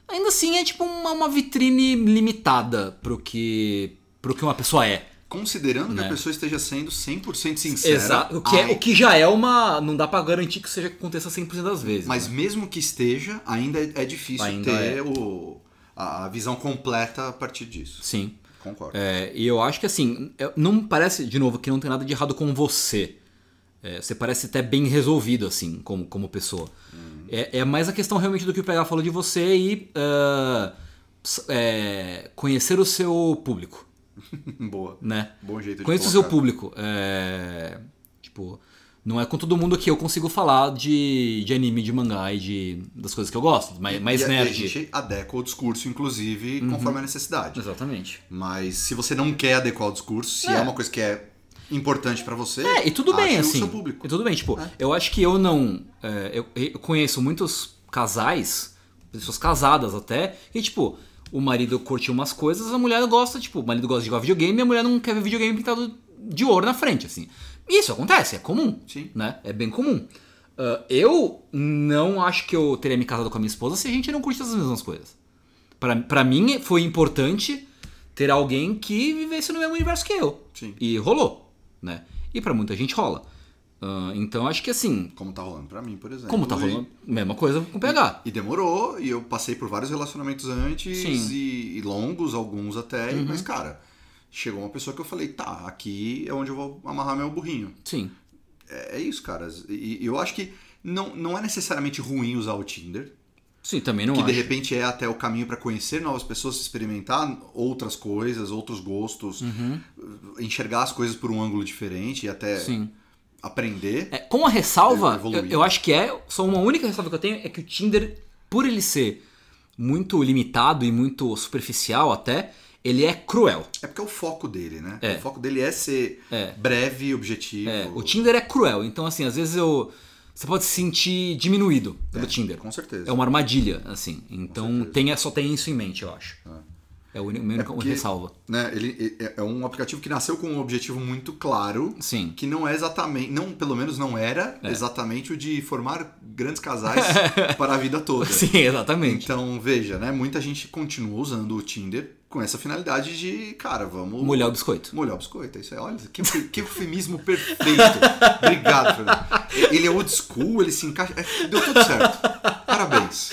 ainda assim é tipo uma, uma vitrine limitada pro que. pro que uma pessoa é. Considerando que Né? a pessoa esteja sendo 100% sincera. Exato. O que, é, o que já é uma. Não dá pra garantir que seja que aconteça 100% das vezes. Mas né? mesmo que esteja, ainda é é difícil Ainda ter é. o, a, visão completa a partir disso. Sim. Concordo. É, e eu acho que assim, não parece, de novo, que não tem nada de errado com você. É, você parece até bem resolvido, assim, como, como pessoa. É, é mais a questão realmente do que o PH falou de você e s- é, conhecer o seu público, Boa. né? Bom jeito de Conheça o seu público. É, tipo, não é com todo mundo que eu consigo falar de, de anime, de mangá e de, das coisas que eu gosto. Mais, mais e, nerd. E a gente adequa o discurso, inclusive, Uhum. conforme a necessidade. Exatamente. Mas se você não quer adequar o discurso, se é, É. uma coisa que é importante pra você, É, e tudo bem, assim. o seu público. E tudo bem, tipo, É. eu acho que eu não. é, eu, eu conheço muitos casais, pessoas casadas até, e tipo, o marido curte umas coisas, a mulher gosta, tipo, o marido gosta de jogar videogame e a mulher não quer ver videogame pintado de ouro na frente, assim. Isso acontece, é comum. Sim. Né? É bem comum. Ah, eu não acho que eu teria me casado com a minha esposa se a gente não curte as mesmas coisas. Pra, pra mim foi importante ter alguém que vivesse no mesmo universo que eu. Sim. E rolou, né? E pra muita gente rola. Ah, então acho que assim, Como tá rolando pra mim, por exemplo. como tá E- rolando, mesma coisa com o PH. E demorou, e eu passei por vários relacionamentos antes. Uhum. e, e longos, alguns até, mas cara, chegou uma pessoa que eu falei, tá, aqui é onde eu vou amarrar meu burrinho. Sim. É, é isso, cara. E, e eu acho que não, não é necessariamente ruim usar o Tinder. Sim, também não que acho. de repente é até o caminho para conhecer novas pessoas, experimentar outras coisas, outros gostos, Uhum. enxergar as coisas por um ângulo diferente e até Sim. aprender. É, com a ressalva, eu, eu acho que é. Só uma única ressalva que eu tenho é que o Tinder, por ele ser muito limitado e muito superficial até, ele é cruel. É porque é o foco dele, né? É. O foco dele é ser É. breve, objetivo. É, o Tinder é cruel, então assim, às vezes eu. Você pode se sentir diminuído pelo Tinder. Com certeza. É uma armadilha, assim. Então tenha, só tem isso em mente, eu acho. É, o único a única porque- ressalva. né, ele é- é um aplicativo que nasceu com um objetivo muito claro, Sim. que não é exatamente, não, pelo menos não era É. exatamente o de formar grandes casais para a vida toda. Sim, exatamente. Então, veja, né, muita gente continua usando o Tinder com essa finalidade de, cara, vamos Molhar o biscoito. molhar o biscoito. É isso aí. Olha, que, que eufemismo perfeito. Obrigado, Fernando. Ele é old school, ele se encaixa. é, deu tudo certo. Parabéns.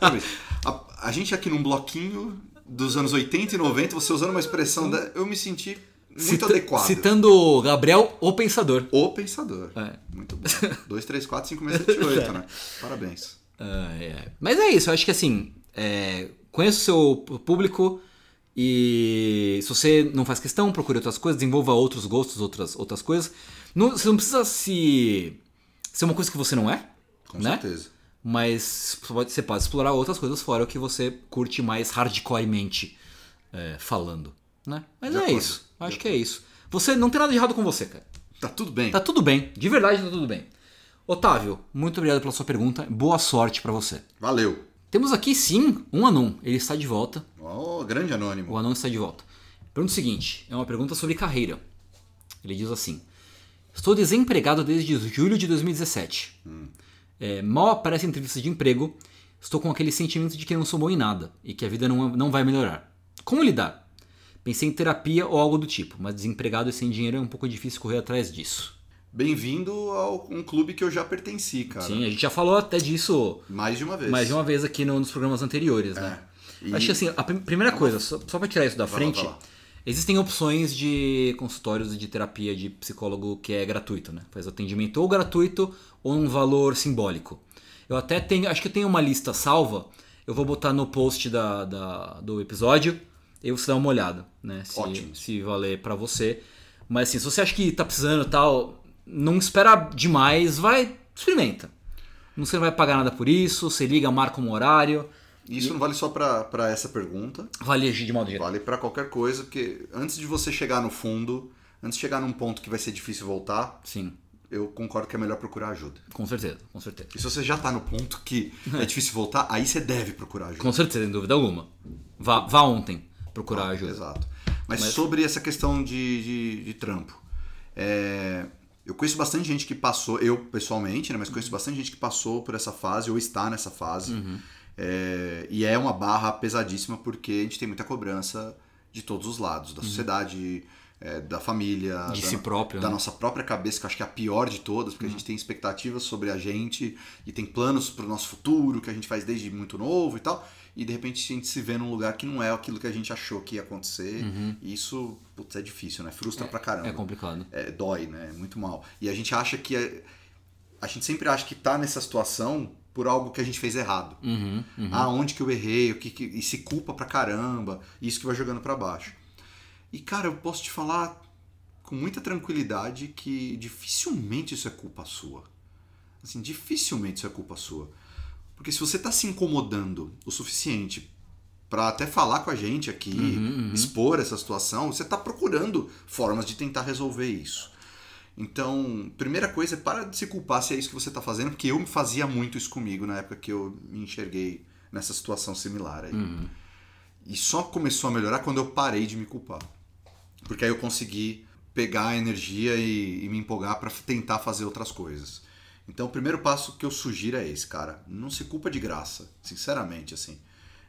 Parabéns. A, a gente aqui num bloquinho dos anos 80 e 90, você usando uma expressão da. Eu me senti muito Cita- adequado. Citando Gabriel, o pensador. O pensador. É. Muito bom. 2, 3, 4, 5, 6, 7, 8, né? Parabéns. Ah, é. Mas é isso, eu acho que assim, é, conheça o seu público e se você não faz questão, procure outras coisas, desenvolva outros gostos, outras, outras coisas. Não- você não precisa se ser uma coisa que você não é, Com né? certeza. Mas você pode, explorar outras coisas fora o que você curte mais hardcoremente é, falando, né? Mas De é acordo, isso, de acho que é isso. Você não tem nada de errado com você, cara. Tá tudo bem. Tá tudo bem, de verdade tá tudo bem. Otávio, muito obrigado pela sua pergunta. Boa sorte pra você. Valeu. Temos aqui sim um Anon. Ele está de volta. Ó, grande anônimo. O Anon está de volta. Pergunta seguinte: é uma pergunta sobre carreira. Ele diz assim: Estou desempregado desde julho de 2017. É, mal aparece em entrevistas de emprego, estou com aquele sentimento de que não sou bom em nada e que a vida não, não vai melhorar. Como lidar? Pensei em terapia ou algo do tipo, mas desempregado e sem dinheiro é um pouco difícil correr atrás disso. Bem-vindo a um clube que eu já pertenci, cara. Sim, a gente já falou até disso Mais de uma vez. mais de uma vez aqui no- nos programas anteriores, né? É. E- Acho que assim, a prim- primeira coisa, só, só pra tirar isso da Vai frente, lá. Existem opções de consultórios de terapia de psicólogo que é gratuito, né? Faz atendimento ou gratuito ou um valor simbólico. Eu até tenho, acho que eu tenho uma lista salva, eu vou botar no post da, da- do episódio, e você dá uma olhada, né? Se, Ótimo. se valer pra você. Mas assim, se você acha que tá precisando e tal, não espera demais, vai, experimenta. Não Você não vai pagar nada por isso, você liga, marca um horário, Isso não vale só pra essa pergunta, vale agir de modo geral. vale pra qualquer coisa, porque antes de você chegar no fundo, antes de chegar num ponto que vai ser difícil voltar, Sim, eu concordo que é melhor procurar ajuda. com certeza, com certeza. E se você já tá no ponto que é difícil voltar, aí você deve procurar ajuda. Com certeza, sem dúvida alguma. Vá, vá ontem procurar ajuda. Exato. Mas, sobre essa questão de, de, de trampo. é, eu conheço bastante gente que passou, eu pessoalmente, né, mas conheço bastante gente que passou por essa fase ou está nessa fase. Uhum. É, e é uma barra pesadíssima porque a gente tem muita cobrança de todos os lados, da sociedade, é, da família, Uhum. De da, si próprio, da né? nossa própria cabeça, que eu acho que é a pior de todas, porque a gente tem expectativas sobre a gente e tem planos para o nosso futuro que a gente faz desde muito novo e tal. E de repente a gente se vê num lugar que não é aquilo que a gente achou que ia acontecer. E isso, putz, é difícil, né? Frustra pra caramba. Uhum. É complicado. É, dói, né? É muito mal. E a gente acha que. é- A gente sempre acha que tá nessa situação por algo que a gente fez errado. Uhum, uhum. Ah, onde que eu errei? O que que... E se culpa pra caramba. E isso que vai jogando pra baixo. E, cara, eu posso te falar com muita tranquilidade que dificilmente isso é culpa sua. Assim, dificilmente isso é culpa sua. Porque se você tá se incomodando o suficiente pra até falar com a gente aqui, Uhum, expor essa situação, você tá procurando formas de tentar resolver isso. Então, primeira coisa é para de se culpar se é isso que você tá fazendo, porque eu fazia muito isso comigo na época que eu me enxerguei nessa situação similar aí. Uhum. E só começou a melhorar quando eu parei de me culpar. Porque aí eu consegui pegar a energia e, e me empolgar para tentar fazer outras coisas. Então, o primeiro passo que eu sugiro é esse, cara. Não se culpa de graça, sinceramente, assim.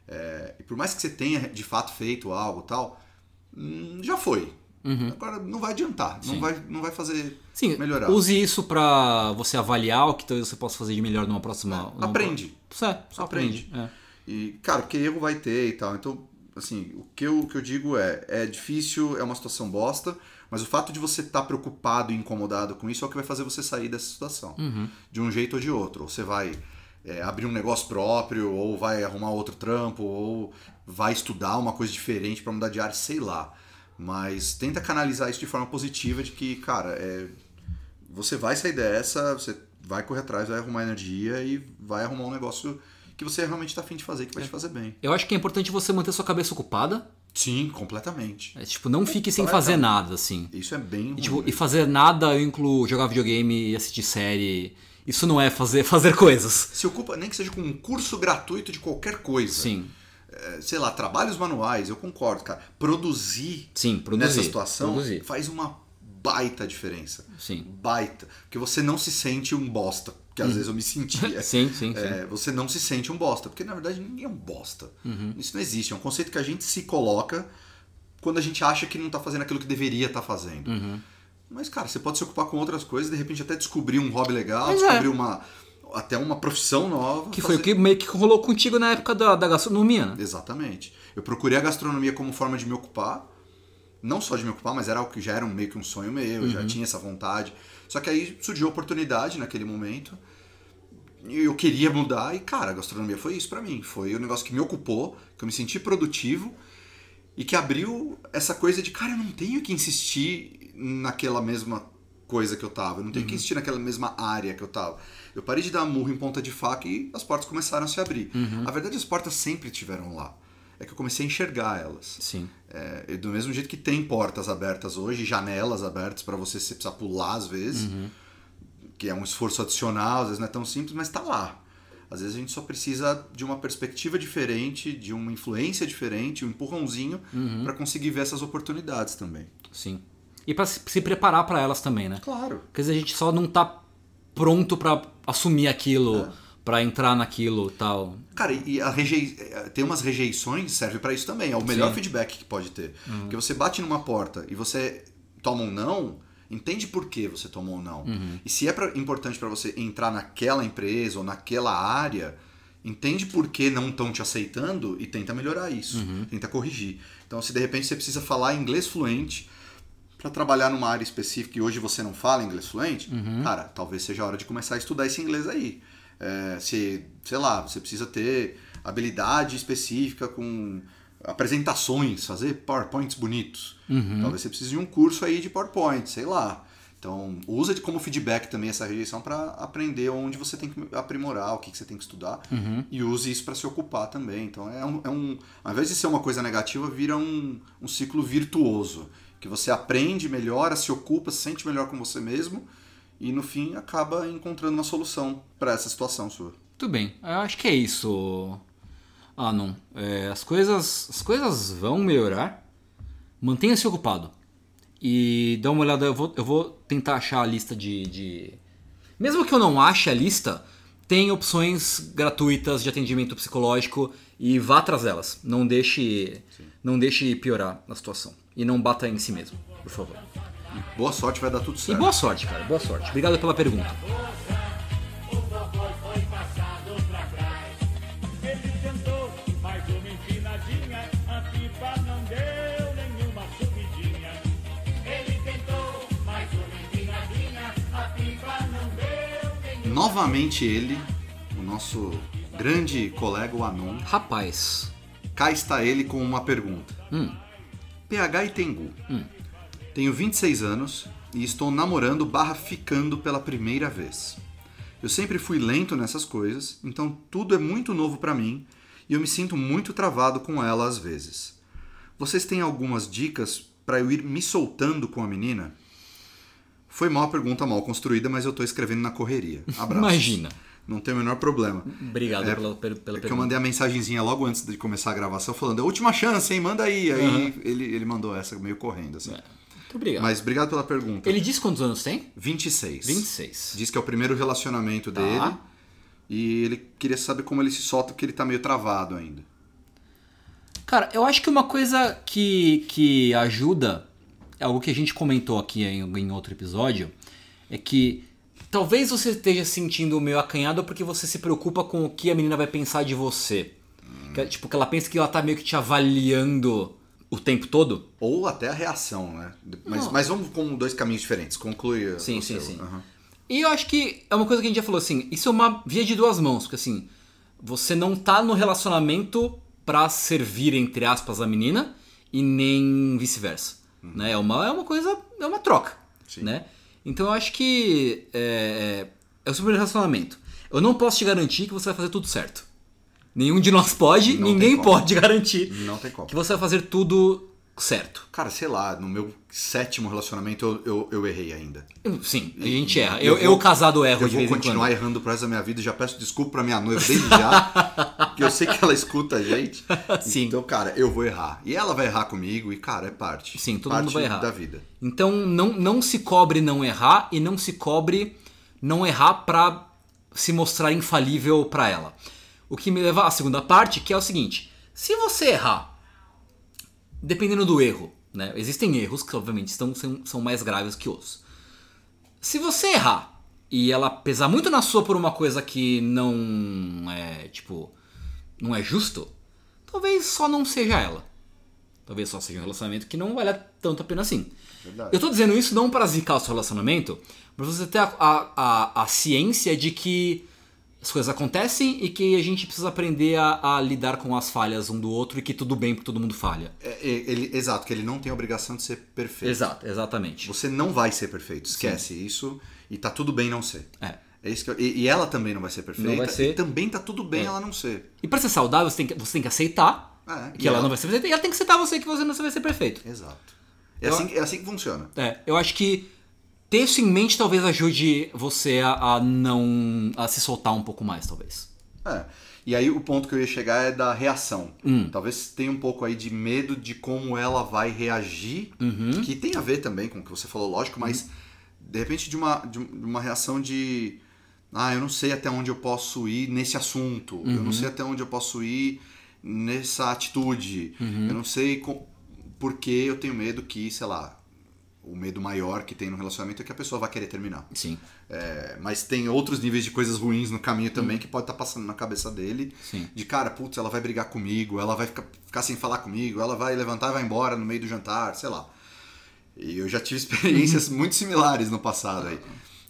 É, e por mais que você tenha de fato feito algo tal, hum, já foi. Agora não vai adiantar, não vai, não vai fazer Sim, melhorar. use isso pra você avaliar o que talvez você possa fazer de melhor numa próxima. numa- Aprende. É, só aprende. é. E, cara, porque erro vai ter e tal. Então, assim, o que eu, o que eu digo é: é difícil, é uma situação bosta, mas o fato de você estar preocupado e incomodado com isso é o que vai fazer você sair dessa situação. De um jeito ou de outro. Ou você vai é, abrir um negócio próprio, ou vai arrumar outro trampo, ou vai estudar uma coisa diferente para mudar de área, sei lá. Mas tenta canalizar isso de forma positiva, de que, cara, é, você vai sair dessa, você vai correr atrás, vai arrumar energia e vai arrumar um negócio que você realmente está afim de fazer, que vai te fazer bem. Eu acho que é importante você manter sua cabeça ocupada. Sim, completamente. É, tipo, não fique sem fazer nada, assim. Isso é bem E, ruim. tipo, e fazer nada, eu incluo jogar videogame e assistir série. Isso não é fazer, fazer coisas. Se ocupa, nem que seja com um curso gratuito de qualquer coisa. Sim, É, sei lá, trabalhos manuais, eu concordo, cara. Produzir sim, produzir. nessa situação Produzir. faz uma baita diferença. Sim. Baita. Porque você não se sente um bosta. Que às vezes eu me sentia. Sim, sim, sim. É, você não se sente um bosta. Porque na verdade ninguém é um bosta. Uhum. Isso não existe. É um conceito que a gente se coloca quando a gente acha que não tá fazendo aquilo que deveria estar fazendo. Uhum. Mas, cara, você pode se ocupar com outras coisas, de repente até descobrir um hobby legal, Mas é. descobrir uma. Até uma profissão nova. Que foi fazer- o que meio que rolou contigo na época da, da gastronomia, né? Exatamente. Eu procurei a gastronomia como forma de me ocupar. Não só de me ocupar, mas era algo que já era um- meio que um sonho meu, eu já tinha essa vontade. Só que aí surgiu a oportunidade naquele momento. E eu queria mudar e, cara, a gastronomia foi isso pra mim. Foi um negócio que me ocupou, que eu me senti produtivo e que abriu essa coisa de, cara, eu não tenho que insistir naquela mesma coisa que eu tava, eu não tenho que insistir naquela mesma área que eu tava. Eu parei de dar murro em ponta de faca e as portas começaram a se abrir. A verdade, as portas sempre estiveram lá. É que eu comecei a enxergar elas. Sim. É, do mesmo jeito que tem portas abertas hoje, janelas abertas para você se precisar pular às vezes, que é um esforço adicional, às vezes não é tão simples, mas está lá. Às vezes a gente só precisa de uma perspectiva diferente, de uma influência diferente, um empurrãozinho para conseguir ver essas oportunidades também. Sim. E pra se, preparar pra elas também, né? Claro. Porque às vezes a gente só não tá pronto pra assumir aquilo, pra entrar naquilo e tal. Cara, e a rejei... eh, tem umas rejeições, serve para isso também. É o melhor Sim. feedback que pode ter. Porque você bate numa porta e você toma um não, entende por que você tomou um não. E se é pra- importante para você entrar naquela empresa ou naquela área, entende por que não estão te aceitando e tenta melhorar isso. Tenta corrigir. Então, se de repente você precisa falar inglês fluente para trabalhar numa área específica e hoje você não fala inglês fluente, cara, talvez seja a hora de começar a estudar esse inglês aí. É, se, sei lá, você precisa ter habilidade específica com apresentações, fazer PowerPoints bonitos. Talvez você precise de um curso aí de PowerPoint, sei lá. Então, usa como feedback também essa rejeição para aprender onde você tem que aprimorar, o que, que você tem que estudar. E use isso para se ocupar também. Então, é um, é um. Ao invés de ser uma coisa negativa, vira um, um ciclo virtuoso. Que você aprende, melhora, se ocupa, se sente melhor com você mesmo. E no fim acaba encontrando uma solução para essa situação sua. Tudo bem. Eu acho que é isso. Ah, não. É, as coisas, as coisas vão melhorar. Mantenha-se ocupado. E dá uma olhada. Eu vou, eu vou tentar achar a lista de, de. Mesmo que eu não ache a lista, tem opções gratuitas de atendimento psicológico e vá atrás delas. Não deixe, não deixe piorar a situação. E não bata em si mesmo, por favor. Boa sorte, vai dar tudo E certo. boa sorte, cara. Boa sorte. Obrigado pela pergunta. Novamente ele, o nosso grande colega, o Anon, Rapaz. cá está ele com uma pergunta. PH e Tengu. Tenho 26 anos e estou namorando barra ficando pela primeira vez. Eu sempre fui lento nessas coisas, então tudo é muito novo pra mim e eu me sinto muito travado com ela às vezes. Vocês têm algumas dicas pra eu ir me soltando com a menina? Foi mal a pergunta mal construída, mas eu tô escrevendo na correria. Abraços. Imagina. Não tem o menor problema. Obrigado É, pela, pela, pela É que eu mandei a mensagenzinha logo antes de começar a gravação falando, "É última chance, hein? Manda aí. Aí ele, ele mandou essa meio correndo, assim. Muito obrigado. Mas obrigado pela pergunta. Ele disse quantos anos tem? 26. 26. Diz que é o primeiro relacionamento Tá. dele. E ele queria saber como ele se solta, porque ele tá meio travado ainda. Cara, eu acho que uma coisa que, que ajuda, é algo que a gente comentou aqui em, em outro episódio, é que talvez você esteja se sentindo meio acanhado porque você se preocupa com o que a menina vai pensar de você. Que é, tipo, que ela pensa que ela tá meio que te avaliando o tempo todo. Ou até a reação, né? Mas, mas vamos com dois caminhos diferentes. Conclui. Sim, sim, seu. sim. Aham. E eu acho que é uma coisa que a gente já falou assim, isso é uma via de duas mãos, porque assim, você não tá no relacionamento pra servir, entre aspas, a menina e nem vice-versa. Né? É, uma, é uma coisa, é uma troca. Sim. Né? Então eu acho que é, é o seu relacionamento. Eu não posso te garantir que você vai fazer tudo certo. Nenhum de nós pode, Não ninguém pode garantir Não tem como. que você vai fazer tudo certo. Cara, sei lá, no meu sétimo relacionamento eu, eu, eu errei ainda. Sim, a gente erra. Eu, eu eu, vou- casado erro Eu de vou continuar errando pro resto da minha vida e já peço desculpa pra minha noiva desde já, que eu sei que ela escuta a gente. Sim. Então, cara, eu vou errar. E ela vai errar comigo e, cara, é parte. Sim, todo parte mundo vai errar. da vida. Então não, não se cobre não errar e não se cobre não errar pra se mostrar infalível pra ela. O que me leva à segunda parte, que é o seguinte: se você errar, dependendo do erro, né? Existem erros que obviamente estão, são, mais graves que outros. Se você errar e ela pesar muito na sua por uma coisa que não é, tipo, não é justo, talvez só não seja ela. Talvez só seja um relacionamento que não valha tanto a pena assim. Verdade. Eu tô dizendo isso não para zicar o seu relacionamento, mas você ter a, a, a, a ciência de que as coisas acontecem e que a gente precisa aprender a, a lidar com as falhas um do outro e que tudo bem porque todo mundo falha. É, é, ele, exato, que ele não tem a obrigação de ser perfeito. Exato, exatamente. Você não vai ser perfeito, esquece isso e tá tudo bem não ser. É. É isso que eu- e, e ela também não vai ser perfeita. vai ser. E também tá tudo bem É. ela não ser. E pra ser saudável, você tem que, você tem que aceitar É, que ela ela- não vai ser perfeita e ela tem que aceitar você que você não vai ser perfeito. Exato. É, Eu- assim, é assim que funciona. É, eu acho que ter isso em mente talvez ajude você a, a não. a se soltar um pouco mais, talvez. É. E aí o ponto que eu ia chegar é da reação. Hum. Talvez tenha um pouco aí de medo de como ela vai reagir, Uhum. que tem a ver também com o que você falou, lógico, mas de repente de uma, de uma reação de ah, eu não sei até onde eu posso ir nesse assunto, eu Uhum. não sei até onde eu posso ir nessa atitude, Uhum. eu não sei com, porque eu tenho medo que, sei lá, o medo maior que tem no relacionamento é que a pessoa vai querer terminar. Sim, É, mas tem outros níveis de coisas ruins no caminho também que pode estar passando na cabeça dele. sim. De cara, putz, ela vai brigar comigo, ela vai ficar, ficar sem falar comigo, ela vai levantar e vai embora no meio do jantar, sei lá. E eu já tive experiências muito similares no passado aí.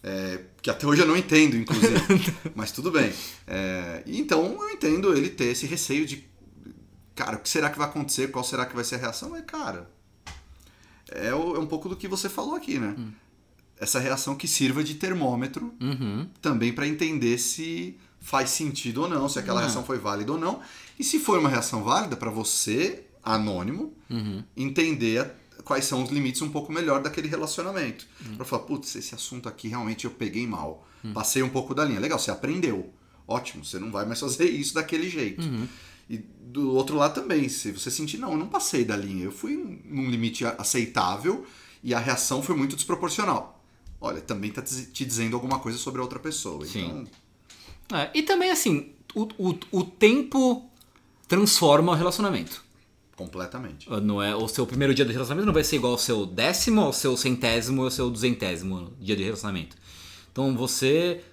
É, que até hoje eu não entendo, inclusive. mas tudo bem. É, então eu entendo ele ter esse receio de. Cara, o que será que vai acontecer? Qual será que vai ser a reação? Mas, cara. É, o- é um pouco do que você falou aqui, né? Essa reação que sirva de termômetro Uhum. também para entender se faz sentido ou não, se aquela Não. reação foi válida ou não. E se for uma reação válida para você, anônimo, Uhum. entender quais são os limites um pouco melhor daquele relacionamento. Uhum. Pra falar, putz, esse assunto aqui realmente eu peguei mal. Passei um pouco da linha. Legal, você aprendeu. Ótimo, você não vai mais fazer isso daquele jeito. Uhum. E do outro lado também, se você sentir, não, eu não passei da linha, eu fui num limite aceitável e a reação foi muito desproporcional. Olha, também tá te dizendo alguma coisa sobre a outra pessoa. Sim. Então, É, e também, assim, o, o, o tempo transforma o relacionamento. completamente. Não é, o seu primeiro dia de relacionamento não vai ser igual ao seu décimo, ao seu centésimo, ao seu duzentésimo dia de relacionamento. Então você.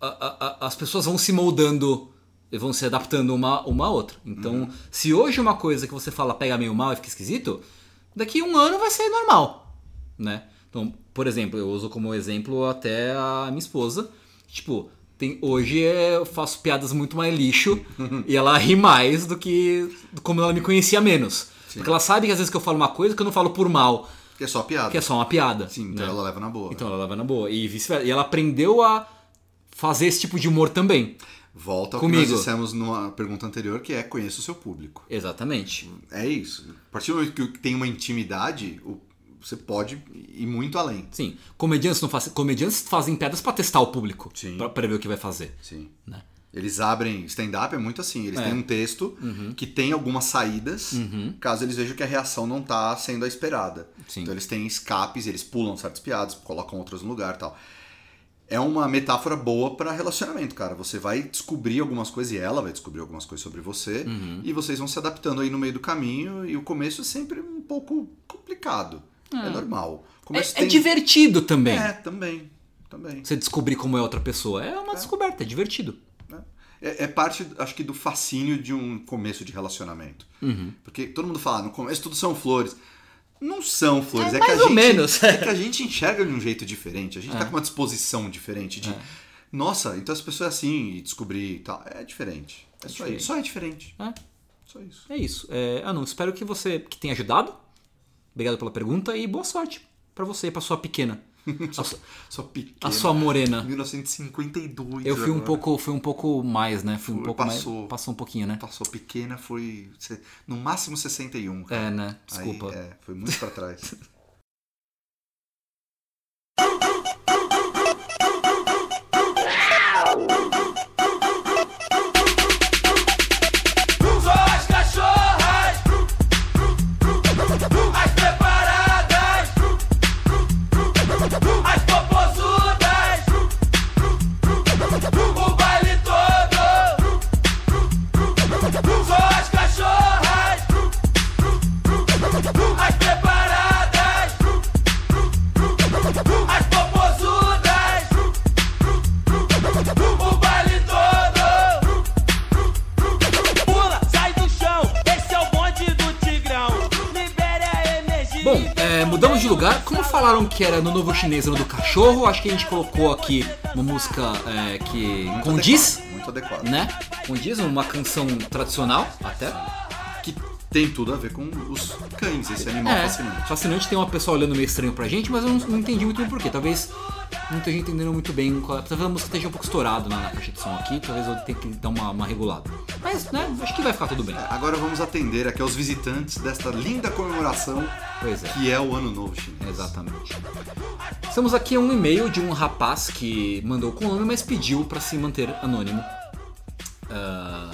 a- a- a- as pessoas vão se moldando vão se adaptando uma, uma a outra. Então, se hoje uma coisa que você fala pega meio mal e fica esquisito, daqui um ano vai ser normal, né? Então, por exemplo, eu uso como exemplo até a minha esposa. Tipo, tem, hoje é- eu faço piadas muito mais lixo e ela ri mais do que como ela me conhecia menos. Porque ela sabe que às vezes que eu falo uma coisa que eu não falo por mal, Que é só piada. que é só uma piada. Sim, então né? ela leva na boa. Então ela leva na boa. E vice-versa. E ela aprendeu a fazer esse tipo de humor também. Volta ao Comigo. que nós dissemos numa pergunta anterior, que é conheça o seu público. Exatamente. É isso. A partir do momento que tem uma intimidade, você pode ir muito além. Sim. Comediantes não fazem. Comediantes fazem piadas pra testar o público. Sim. Pra, pra ver o que vai fazer. Sim. Né? Eles abrem. Stand-up é muito assim. Eles É. têm um texto que tem algumas saídas, caso eles vejam que a reação não está sendo a esperada. Sim. Então eles têm escapes, eles pulam certas piadas, colocam outras no lugar e tal. É uma metáfora boa para relacionamento, cara. Você vai descobrir algumas coisas e ela vai descobrir algumas coisas sobre você Uhum. e vocês vão se adaptando aí no meio do caminho e o começo é sempre um pouco complicado. É, normal. O É, começo é divertido também. É, também. Também. Você descobrir como é outra pessoa. É uma descoberta, é divertido. É, é parte, acho que, do fascínio de um começo de relacionamento. Uhum. Porque todo mundo fala, "Ah, no começo tudo são flores. Não são flores, É, é, que a mais ou gente, menos. é que a gente enxerga de um jeito diferente. A gente É. tá com uma disposição diferente de. Nossa, então as pessoas assim e descobrir e tal. É diferente. É, só diferente. isso. Só é diferente. É. Só isso. É isso. É, ah, não, espero que você que tenha ajudado. Obrigado pela pergunta e boa sorte pra você, pra sua pequena. A, su- Só pequeno. a sua morena. 1952. Eu fui um agora. pouco, fui um pouco mais, né? Fui um Foi, pouco passou. mais, passou um pouquinho, né? Passou pequena, foi no máximo 61. cara. É, né? Aí, Desculpa. é, foi muito pra trás. que era no novo chinês ano do cachorro, acho que a gente colocou aqui uma música é, que Muito condiz, adequado, Muito adequado. né? Condiz, uma canção tradicional até. Que tem tudo a ver com os cães, esse animal É, fascinante. fascinante. Tem uma pessoa olhando meio estranho pra gente, mas eu não, não entendi muito bem porquê. Talvez muita gente entendendo muito bem. qual- Talvez a música esteja um pouco estourada na, na caixa de som aqui. Talvez eu tenha que dar uma, uma regulada. Mas, né, acho que vai ficar tudo bem. Agora vamos atender aqui aos visitantes desta linda comemoração Pois é. que é o Ano Novo Chinês. Exatamente. Estamos aqui a um e-mail de um rapaz que mandou com o nome, mas pediu pra se manter anônimo. Ah,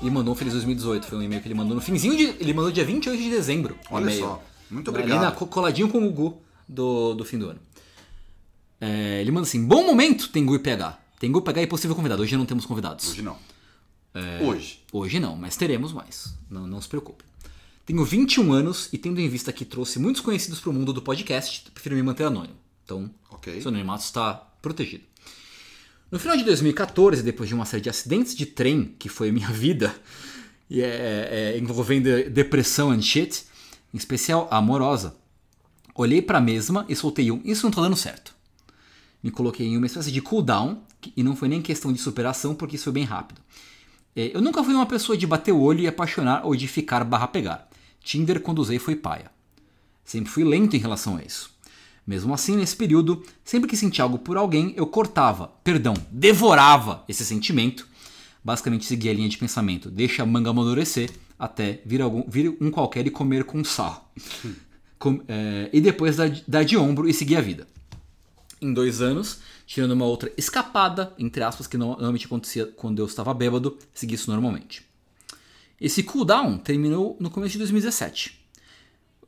e mandou um Feliz 2018. Foi um e-mail que ele mandou no finzinho de. Ele mandou dia 28 de dezembro. Olha só. Muito Ali obrigado. na, co- coladinho com o Gugu do, do fim do ano. É, ele manda assim: Bom momento, Tengu e PH. Tengu, PH e possível convidado. Hoje não temos convidados. Hoje não. É. Hoje. Hoje não, mas teremos mais. Não, não se preocupe. Tenho 21 anos e tendo em vista que trouxe muitos conhecidos para o mundo do podcast, prefiro me manter anônimo. Então, Ok. seu anonimato está protegido. No final de 2014, depois de uma série de acidentes de trem, que foi a minha vida, e é, é, envolvendo depressão and shit, em especial a amorosa, olhei para a mesma e soltei um: Isso não tá dando certo. Me coloquei em uma espécie de cooldown, e não foi nem questão de superação, porque isso foi bem rápido. É, Eu nunca fui uma pessoa de bater o olho e apaixonar ou de ficar barra pegar. Tinder quando usei foi paia. Sempre fui lento em relação a isso. Mesmo assim, nesse período, sempre que sentia algo por alguém, eu cortava, perdão, devorava esse sentimento. Basicamente seguia a linha de pensamento, deixa a manga amadurecer até vir, algum, vir um qualquer e comer com sal. Com- é, e depois dar, dar de ombro e seguir a vida em dois anos, tirando uma outra escapada, entre aspas, que no- normalmente acontecia quando eu estava bêbado, segui isso normalmente. Esse cooldown terminou no começo de 2017.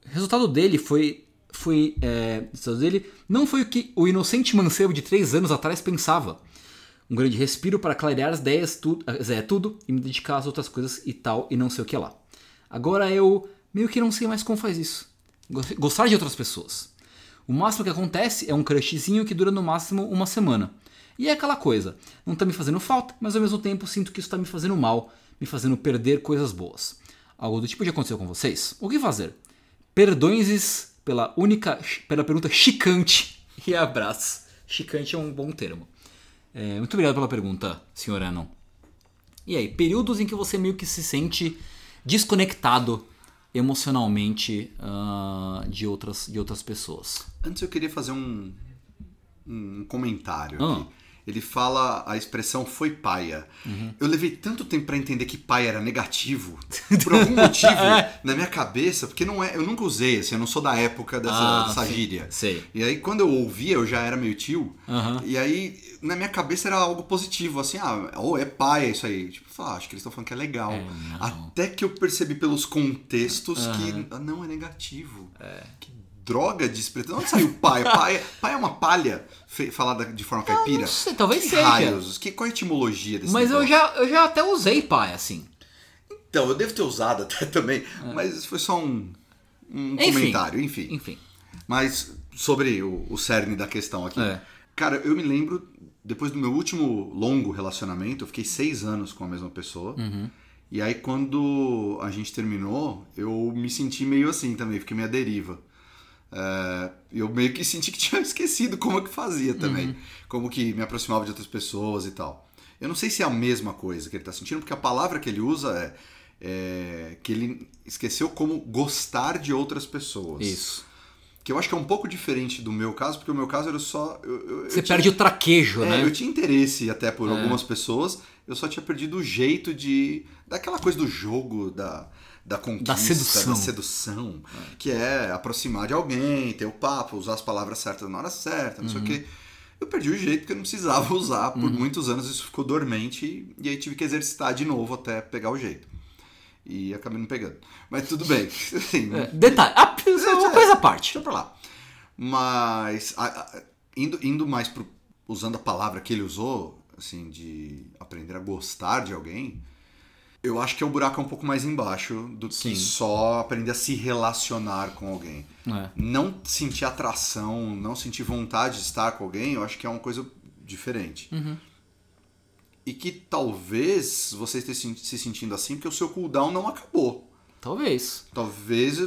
O resultado dele foi. foi é, resultado dele não foi o que o inocente mancebo de três anos atrás pensava. Um grande respiro para clarear as ideias, tudo, é, tudo e me dedicar às outras coisas e tal, e não sei o que lá. Agora eu meio que não sei mais como faz isso. Gos- Gostar de outras pessoas. O máximo que acontece é um crushzinho que dura no máximo uma semana. E é aquela coisa, não tá me fazendo falta, mas ao mesmo tempo sinto que isso tá me fazendo mal, me fazendo perder coisas boas. Algo do tipo já aconteceu com vocês? O que fazer? Perdões pela única, pela pergunta chicante e abraço. Chicante é um bom termo. É, muito obrigado pela pergunta, senhor Anon. E aí, períodos em que você meio que se sente desconectado emocionalmente ah, de, outras, de outras pessoas. Antes eu queria fazer um, um comentário Ah. aqui. Ele fala a expressão foi paia. Uhum. Eu levei tanto tempo pra entender que paia era negativo, por algum motivo, na minha cabeça, porque não é, eu nunca usei, assim, eu não sou da época dessa, Ah, dessa sim, gíria. sei. E aí quando eu ouvia, eu já era meio tio, Aham. e aí na minha cabeça era algo positivo, assim, ah, ou é paia isso aí. Tipo, ah, acho que eles estão falando que é legal. É. Até que eu percebi pelos contextos que ah, não é negativo. Que droga de expressão. Onde saiu paia? Paia, paia é uma palha falada de forma caipira? não sei, talvez que seja. Raios? Que, qual é a etimologia desse Mas eu já, eu já até usei pai, assim. Então, eu devo ter usado até também, mas foi só um, um Enfim. comentário, enfim. Enfim. Mas sobre o, o cerne da questão aqui. É. Cara, eu me lembro, depois do meu último longo relacionamento, eu fiquei seis anos com a mesma pessoa. Uhum. E aí, quando a gente terminou, eu me senti meio assim também, fiquei meio à deriva. É, eu meio que senti que tinha esquecido como é que fazia também. Como que me aproximava de outras pessoas e tal. Eu não sei se é a mesma coisa que ele tá sentindo, porque a palavra que ele usa é, é que ele esqueceu como gostar de outras pessoas. Isso. Que eu acho que é um pouco diferente do meu caso, porque o meu caso era só. eu- eu- eu Você tinha- perde o traquejo, é, né? eu tinha interesse até por É. algumas pessoas, eu só tinha perdido o jeito de. daquela coisa do jogo, da, da conquista, Da sedução. da sedução, que é aproximar de alguém, ter o papo, usar as palavras certas na hora certa, não sei Uhum. o quê. Eu perdi o jeito porque eu não precisava usar, por muitos anos isso ficou dormente e, aí tive que exercitar de novo até pegar o jeito. E acabei não pegando. Mas tudo bem. Assim, É, detalhe, ah, é uma coisa à parte. Deixa pra lá. Mas a- a- indo, indo mais pro. usando a palavra que ele usou, assim, de aprender a gostar de alguém, eu acho que o buraco é um pouco mais embaixo do Sim. que só aprender a se relacionar com alguém. É. Não sentir atração, não sentir vontade de estar com alguém, eu acho que é uma coisa diferente. Uhum. E que talvez você esteja se sentindo assim porque o seu cooldown não acabou. Talvez. Talvez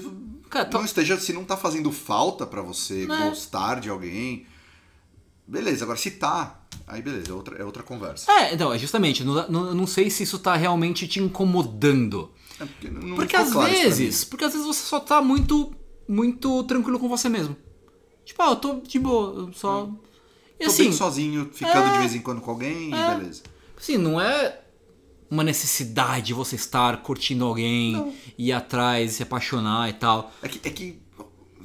Cara, não tal- esteja, se não tá fazendo falta pra você Né? gostar de alguém. Beleza, agora se tá, aí beleza, é outra, é outra conversa. É, então, é justamente, não, não, não sei se isso tá realmente te incomodando. É porque não Porque às claro vezes, porque às vezes você só tá muito, muito tranquilo com você mesmo. Tipo, ah, eu tô de boa, eu só. E mim. Tô assim, bem sozinho, ficando é, de vez em quando com alguém é. e beleza. assim, não é uma necessidade você estar curtindo alguém, ir atrás, se apaixonar e tal. É que, é que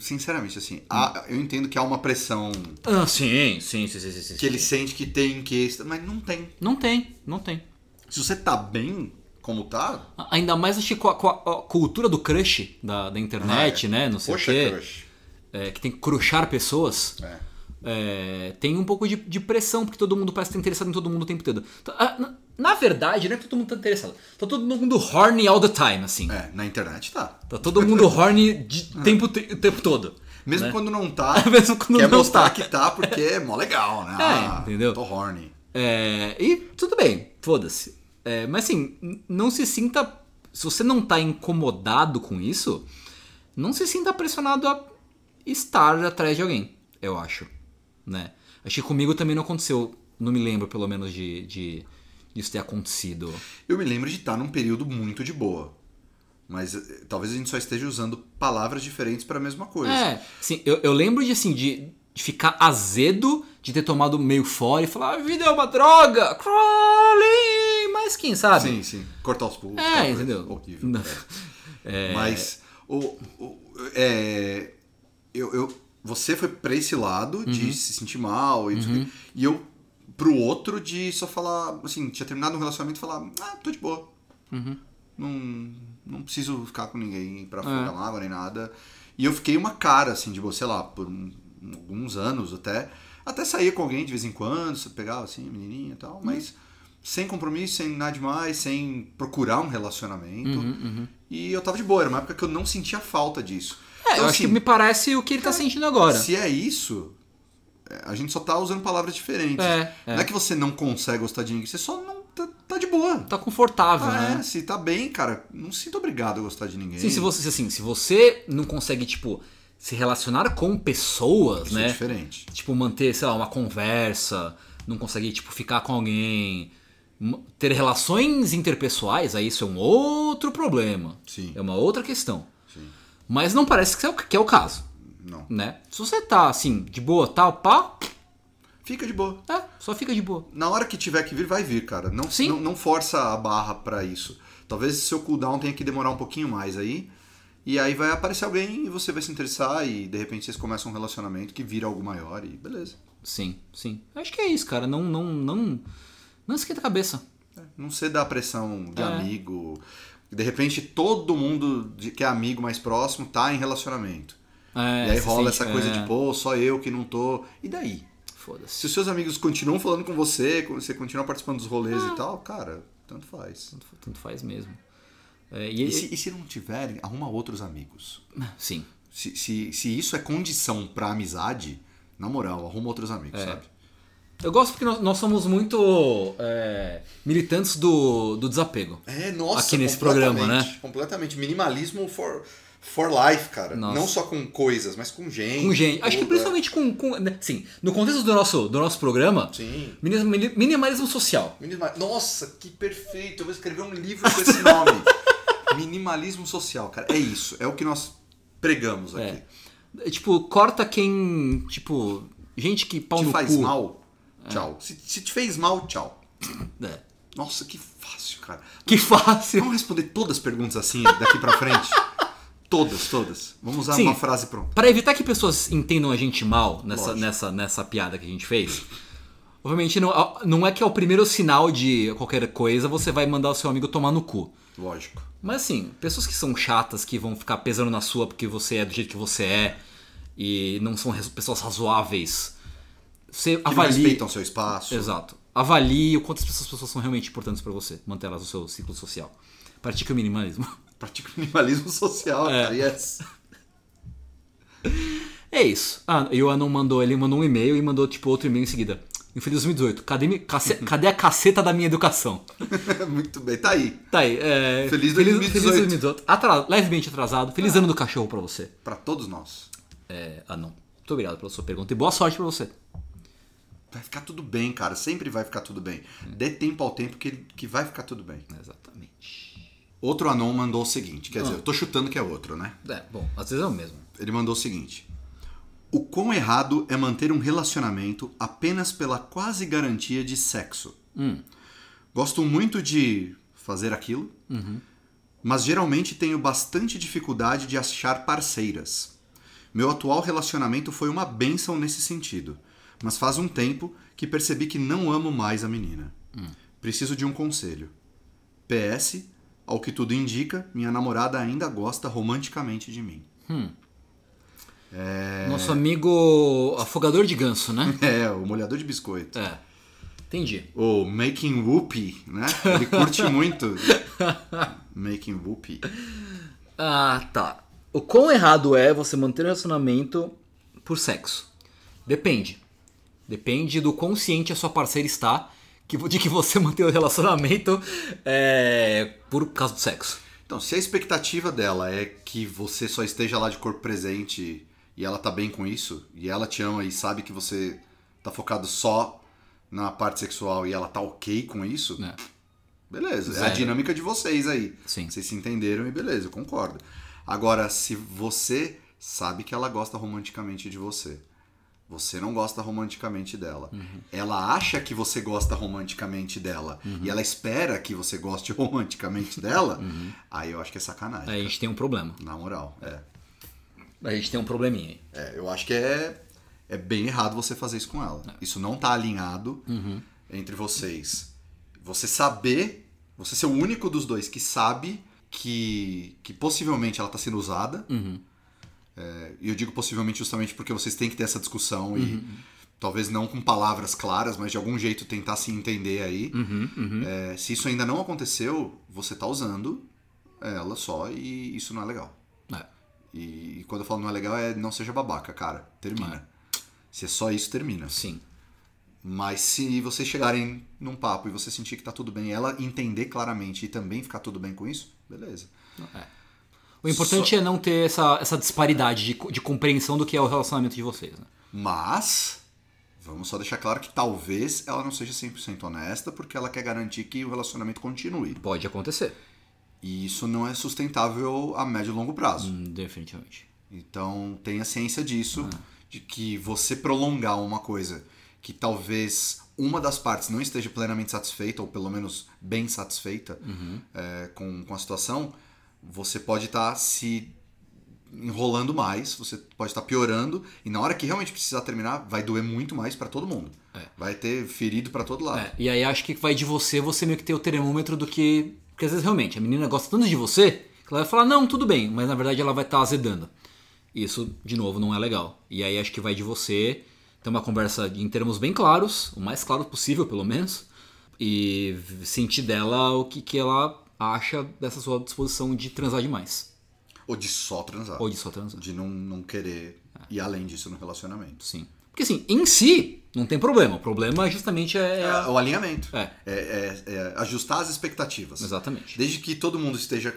sinceramente, assim, há- eu entendo que há uma pressão Ah, sim, sim, sim, sim, sim. que ele sente que tem que. Mas não tem. Não tem, não tem. Se você tá bem como tá. Ainda mais acho que com a, com a- a cultura do crush da, da internet, ah, é. né? Não sei Poxa, o quê. crush. é, que tem que crushar pessoas. É. é, tem um pouco de, de pressão, porque todo mundo parece estar interessado em todo mundo o tempo todo. Ah, na, na verdade, não é que todo mundo tá interessado. Tá todo mundo horny all the time, assim. É, na internet tá. Tá todo mundo horny de tempo, te- o tempo todo. Mesmo né? quando não tá, Mesmo quando quer não mostrar tá. que tá porque é mó legal, né? É, Ah, entendeu? Tô horny. É, e tudo bem, foda-se. É, mas assim, não se sinta. Se você não tá incomodado com isso, não se sinta pressionado a estar atrás de alguém, eu acho. Né? Acho que comigo também não aconteceu. Não me lembro, pelo menos, de, de disso ter acontecido. Eu me lembro de estar num período muito de boa. Mas eh, talvez a gente só esteja usando palavras diferentes para a mesma coisa. É, sim, eu, eu lembro de assim, de, de ficar azedo, de ter tomado meio fora e falar, a vida é uma droga! Crowley! Mas quem sabe? Sim, sim. Cortar os pulsos. É, entendeu? Horrível. Não. É. Mas o, o- é, eu, eu, você foi pra esse lado Uhum. de se sentir mal e, quê, e eu pro outro de só falar, assim, tinha terminado um relacionamento e falar, ah, tô de boa. Uhum. Não, não preciso ficar com ninguém É. pra afogar mágoa nem nada. E eu fiquei uma cara, assim, de, boa, sei lá, por um- alguns anos até. Até saía com alguém de vez em quando, você pegava assim, menininha e tal, Uhum. mas sem compromisso, sem nada demais, sem procurar um relacionamento. Uhum, E eu tava de boa, era uma época que eu não sentia falta disso. É, Então, eu acho que assim, me parece o que ele tá sentindo agora. Se é isso, é, a gente só tá usando palavras diferentes. É, é. Não é que você não consegue gostar de ninguém, você só não tá, tá de boa. Tá confortável, Ah, é, né? se tá bem, cara, não se sinta obrigado a gostar de ninguém. Sim, se você, assim, se você não consegue, tipo, se relacionar com pessoas, Isso né? é diferente. Tipo, manter, sei lá, uma conversa, não conseguir, tipo, ficar com alguém, ter relações interpessoais, aí isso é um outro problema. Sim. É uma outra questão. Mas não parece que é o, que é o caso, Não. né? Se você tá, assim, de boa, tal, pá, Fica de boa. é, só fica de boa. Na hora que tiver que vir, vai vir, cara. Não, Sim. não, não força a barra pra isso. Talvez seu cooldown tenha que demorar um pouquinho mais aí. E aí vai aparecer alguém e você vai se interessar e de repente vocês começam um relacionamento que vira algo maior e beleza. Sim, sim. Acho que é isso, cara. Não, não, não, não esquenta a cabeça. Não ser da pressão de É. amigo. De repente todo mundo de- que é amigo mais próximo tá em relacionamento. É, e aí se rola sente- essa coisa é, de, pô, só eu que não tô. E daí? Se Foda-se. os seus amigos continuam falando com você, você continua participando dos rolês Ah. e tal, cara, tanto faz. Tanto, tanto faz mesmo. É, e, E se, e se não tiverem, arruma outros amigos. Sim. Se, se, se isso é condição pra amizade, na moral, arruma outros amigos, É. sabe? Eu gosto porque nós, nós somos muito é, militantes do, do desapego. É, nossa, Aqui nesse programa, né? Completamente. Minimalismo for, For life, cara. Nossa. Não só com coisas, mas com gente. Com gente. Acho que tudo, principalmente com. com né, sim, no contexto do nosso, do nosso programa, é. Sim. minim- minim- minimalismo social. Minima- Nossa, que perfeito! Eu vou escrever um livro com esse nome. Minimalismo social, cara. É isso. É o que nós pregamos aqui. É. É, Tipo, corta quem. Tipo, gente que pau Te no faz cu. mal? Tchau. Se, se te fez mal, tchau. É. Nossa, que fácil, cara. Que fácil. Vamos responder todas as perguntas assim, daqui pra frente? todas, todas. Vamos usar Sim. uma frase pronta. Para evitar que pessoas entendam a gente mal nessa, Lógico. nessa, nessa piada que a gente fez, obviamente não, não é que é o primeiro sinal de qualquer coisa você vai mandar o seu amigo tomar no cu. Lógico. Mas assim, pessoas que são chatas, que vão ficar pesando na sua porque você é do jeito que você é e não são pessoas razoáveis, você Que avalie. respeitam seu espaço. Exato. Avalie o quanto essas pessoas são realmente importantes pra você, manter elas no seu ciclo social. Pratique o minimalismo. Pratica o minimalismo social, É. cara. Yes. É isso. Ah, e o Anon mandou, ele mandou um e-mail e mandou tipo outro e-mail em seguida. Infeliz 2018, cadê, mi- cace- cadê a caceta da minha educação? Muito bem. Tá aí. Tá aí, é, Feliz Feliz 2018. 2018. Atra- levemente atrasado. Feliz ano do cachorro pra você. Pra todos nós. É, Anon. Muito obrigado pela sua pergunta e boa sorte pra você. Vai ficar tudo bem, cara. Sempre vai ficar tudo bem. Dê tempo ao tempo que, que vai ficar tudo bem. Exatamente. Outro Anon mandou o seguinte. Quer Ah. dizer, eu tô chutando que é outro, né? É, bom, às vezes é o mesmo. Ele mandou o seguinte: O quão errado é manter um relacionamento apenas pela quase garantia de sexo? Gosto muito de fazer aquilo, mas geralmente tenho bastante dificuldade de achar parceiras. Meu atual relacionamento foi uma benção nesse sentido, mas faz um tempo que percebi que não amo mais a menina. Preciso de um conselho. PS, ao que tudo indica, minha namorada ainda gosta romanticamente de mim. Nosso amigo afogador de ganso, né? É, o molhador de biscoito. É. Entendi. O Making Whoopie, né? Ele curte muito. Making Whoopie. Ah, tá. O quão errado é você manter um relacionamento por sexo? Depende. Depende do quão ciente a sua parceira está de que você mantém o relacionamento é, por causa do sexo. Então, se a expectativa dela é que você só esteja lá de corpo presente e ela tá bem com isso, e ela te ama e sabe que você tá focado só na parte sexual e ela tá ok com isso, né? beleza. É a Zero. dinâmica de vocês aí. Sim. Vocês se entenderam e beleza, eu concordo. Agora, se você sabe que ela gosta romanticamente de você, você não gosta romanticamente dela, ela acha que você gosta romanticamente dela e ela espera que você goste romanticamente dela, aí eu acho que é sacanagem. Aí a gente tem um problema. Na moral, é. A gente tem um probleminha aí. É, eu acho que é, é bem errado você fazer isso com ela. Isso não tá alinhado entre vocês. Você saber, você ser o único dos dois que sabe que, que possivelmente ela tá sendo usada. É, e eu digo possivelmente justamente porque vocês têm que ter essa discussão e talvez não com palavras claras, mas de algum jeito tentar se entender aí. É, se isso ainda não aconteceu, você tá usando ela só e isso não é legal. É. E, e quando eu falo não é legal, é não seja babaca, cara. Termina. Se é só isso, termina. Sim. Mas se vocês chegarem num papo e você sentir que tá tudo bem, ela entender claramente e também ficar tudo bem com isso, beleza. O importante é não ter essa, essa disparidade de, de compreensão do que é o relacionamento de vocês. Né? Mas, vamos só deixar claro que talvez ela não seja 100% honesta porque ela quer garantir que o relacionamento continue. Pode acontecer. E isso não é sustentável a médio e longo prazo. Hum, Definitivamente. Então tenha ciência disso, de que você prolongar uma coisa que talvez uma das partes não esteja plenamente satisfeita, ou pelo menos bem satisfeita é, com, com a situação, você pode estar se enrolando mais, você pode estar piorando, e na hora que realmente precisar terminar, vai doer muito mais pra todo mundo. É. Vai ter ferido pra todo lado. É, e aí acho que vai de você, você meio que ter o termômetro do que. Porque às vezes realmente a menina gosta tanto de você que ela vai falar, não, tudo bem, mas na verdade ela vai estar azedando. Isso, de novo, não é legal. E aí acho que vai de você ter uma conversa em termos bem claros, o mais claro possível, pelo menos, e sentir dela o que, que ela acha dessa sua disposição de transar demais. Ou de só transar. Ou de só transar. De não, não querer ir além disso no relacionamento. Sim. Porque assim, em si, não tem problema. O problema justamente é. É o alinhamento. É. É, é- é ajustar as expectativas. Exatamente. Desde que todo mundo esteja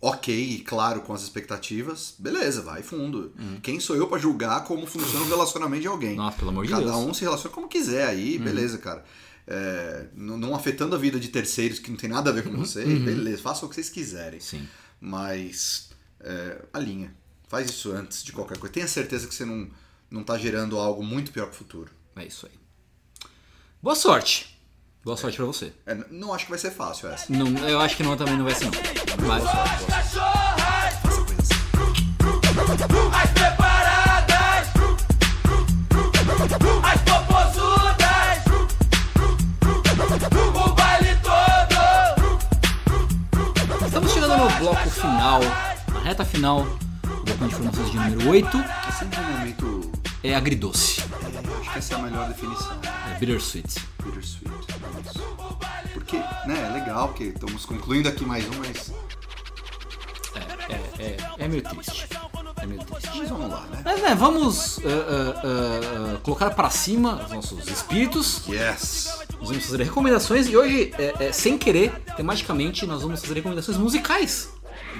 ok, claro, com as expectativas, beleza, vai fundo. Quem sou eu pra julgar como funciona o relacionamento de alguém? Nossa, pelo amor de Cada Deus. um se relaciona como quiser aí, beleza, cara. É, não, não afetando a vida de terceiros que não tem nada a ver com você, beleza, façam o que vocês quiserem. Sim. Mas é, alinha. Faz isso antes de qualquer coisa. Tenha certeza que você não, não tá gerando algo muito pior pro futuro. É isso aí. Boa sorte. Boa sorte pra você. É, não acho que vai ser fácil essa. Não, eu acho que não também não vai ser não. Mas bloco final, na reta final do bloco de informações de número 8. É sempre um momento. É agridoce. é, acho que essa é a melhor definição. É bittersweet. Bittersweet. é Isso. Porque, né, é legal, porque estamos concluindo aqui mais um, mas. É, é, é, é meio triste. É meio triste. Mas vamos lá, né? Mas né, vamos uh, uh, uh, colocar para cima os nossos espíritos. Yes! Nós vamos fazer recomendações e hoje, é, é, sem querer, tematicamente, nós vamos fazer recomendações musicais.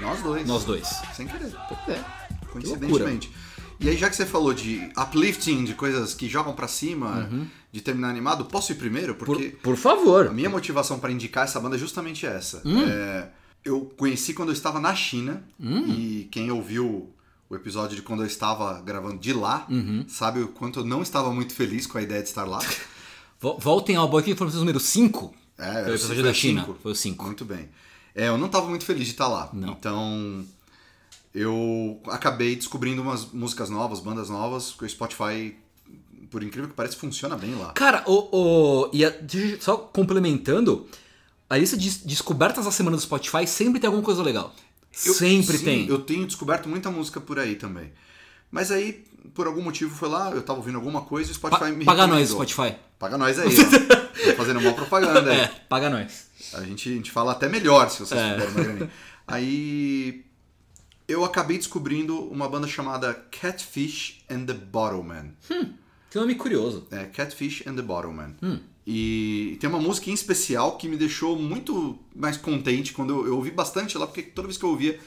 Nós dois. Nós dois. Sem querer. É. Coincidentemente. E aí, já que você falou de uplifting, de coisas que jogam pra cima, de terminar animado, posso ir primeiro? Uhum. Por, Porque por favor. a minha motivação pra indicar essa banda é justamente essa. Hum. É, eu conheci quando eu estava na China, Hum. e quem ouviu o episódio de quando eu estava gravando de lá, Uhum. sabe o quanto eu não estava muito feliz com a ideia de estar lá. Vo- Voltem ao Boy de Informações número 5. É, Foi o eu- episódio foi da China. cinco. Foi o 5. Muito bem. É, eu não estava muito feliz de estar lá. Não. Então, eu acabei descobrindo umas músicas novas, bandas novas, que o Spotify, por incrível que pareça, funciona bem lá. Cara, o, o, e a- só complementando, a lista de descobertas da semana do Spotify sempre tem alguma coisa legal. Eu- sempre sim, tem. Eu tenho descoberto muita música por aí também. Mas aí, por algum motivo, foi lá, eu tava ouvindo alguma coisa e o Spotify Pa- me paga nós. Spotify. Paga nós aí. ó. Tô fazendo mal propaganda aí. É, paga nós. A gente, a gente fala até melhor se vocês É. puderem uma. Aí eu acabei descobrindo uma banda chamada Catfish and the Bottlemen. Que nome curioso. É, Catfish and the Bottlemen. Hum. E tem uma música em especial que me deixou muito mais contente quando eu, eu ouvi bastante ela, porque toda vez que eu ouvia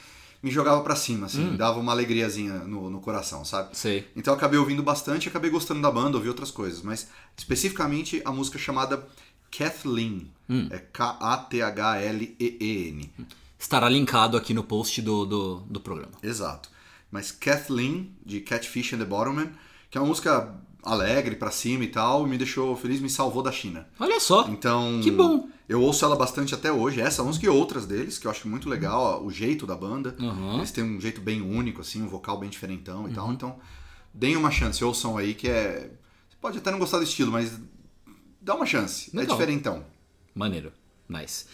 me jogava pra cima, assim, Hum. dava uma alegriazinha no, no coração, sabe? Sei. Então eu acabei ouvindo bastante, acabei gostando da banda, ouvi outras coisas, mas especificamente a música chamada Kathleen. Hum. É K-A-T-H-L-E-E-N. Estará linkado aqui no post do, do, do programa. Exato. Mas Kathleen, de Catfish and the Bottlemen, que é uma música alegre, pra cima e tal, me deixou feliz, me salvou da China. Olha só. Então. Que bom. Eu ouço ela bastante até hoje, essa música e outras deles, que eu acho muito legal, ó, o jeito da banda. Uhum. Eles têm um jeito bem único, assim, um vocal bem diferentão e tal. Então, deem uma chance, ouçam aí, que é. Você pode até não gostar do estilo, mas dá uma chance. É Legal. diferentão. Maneiro. Nice.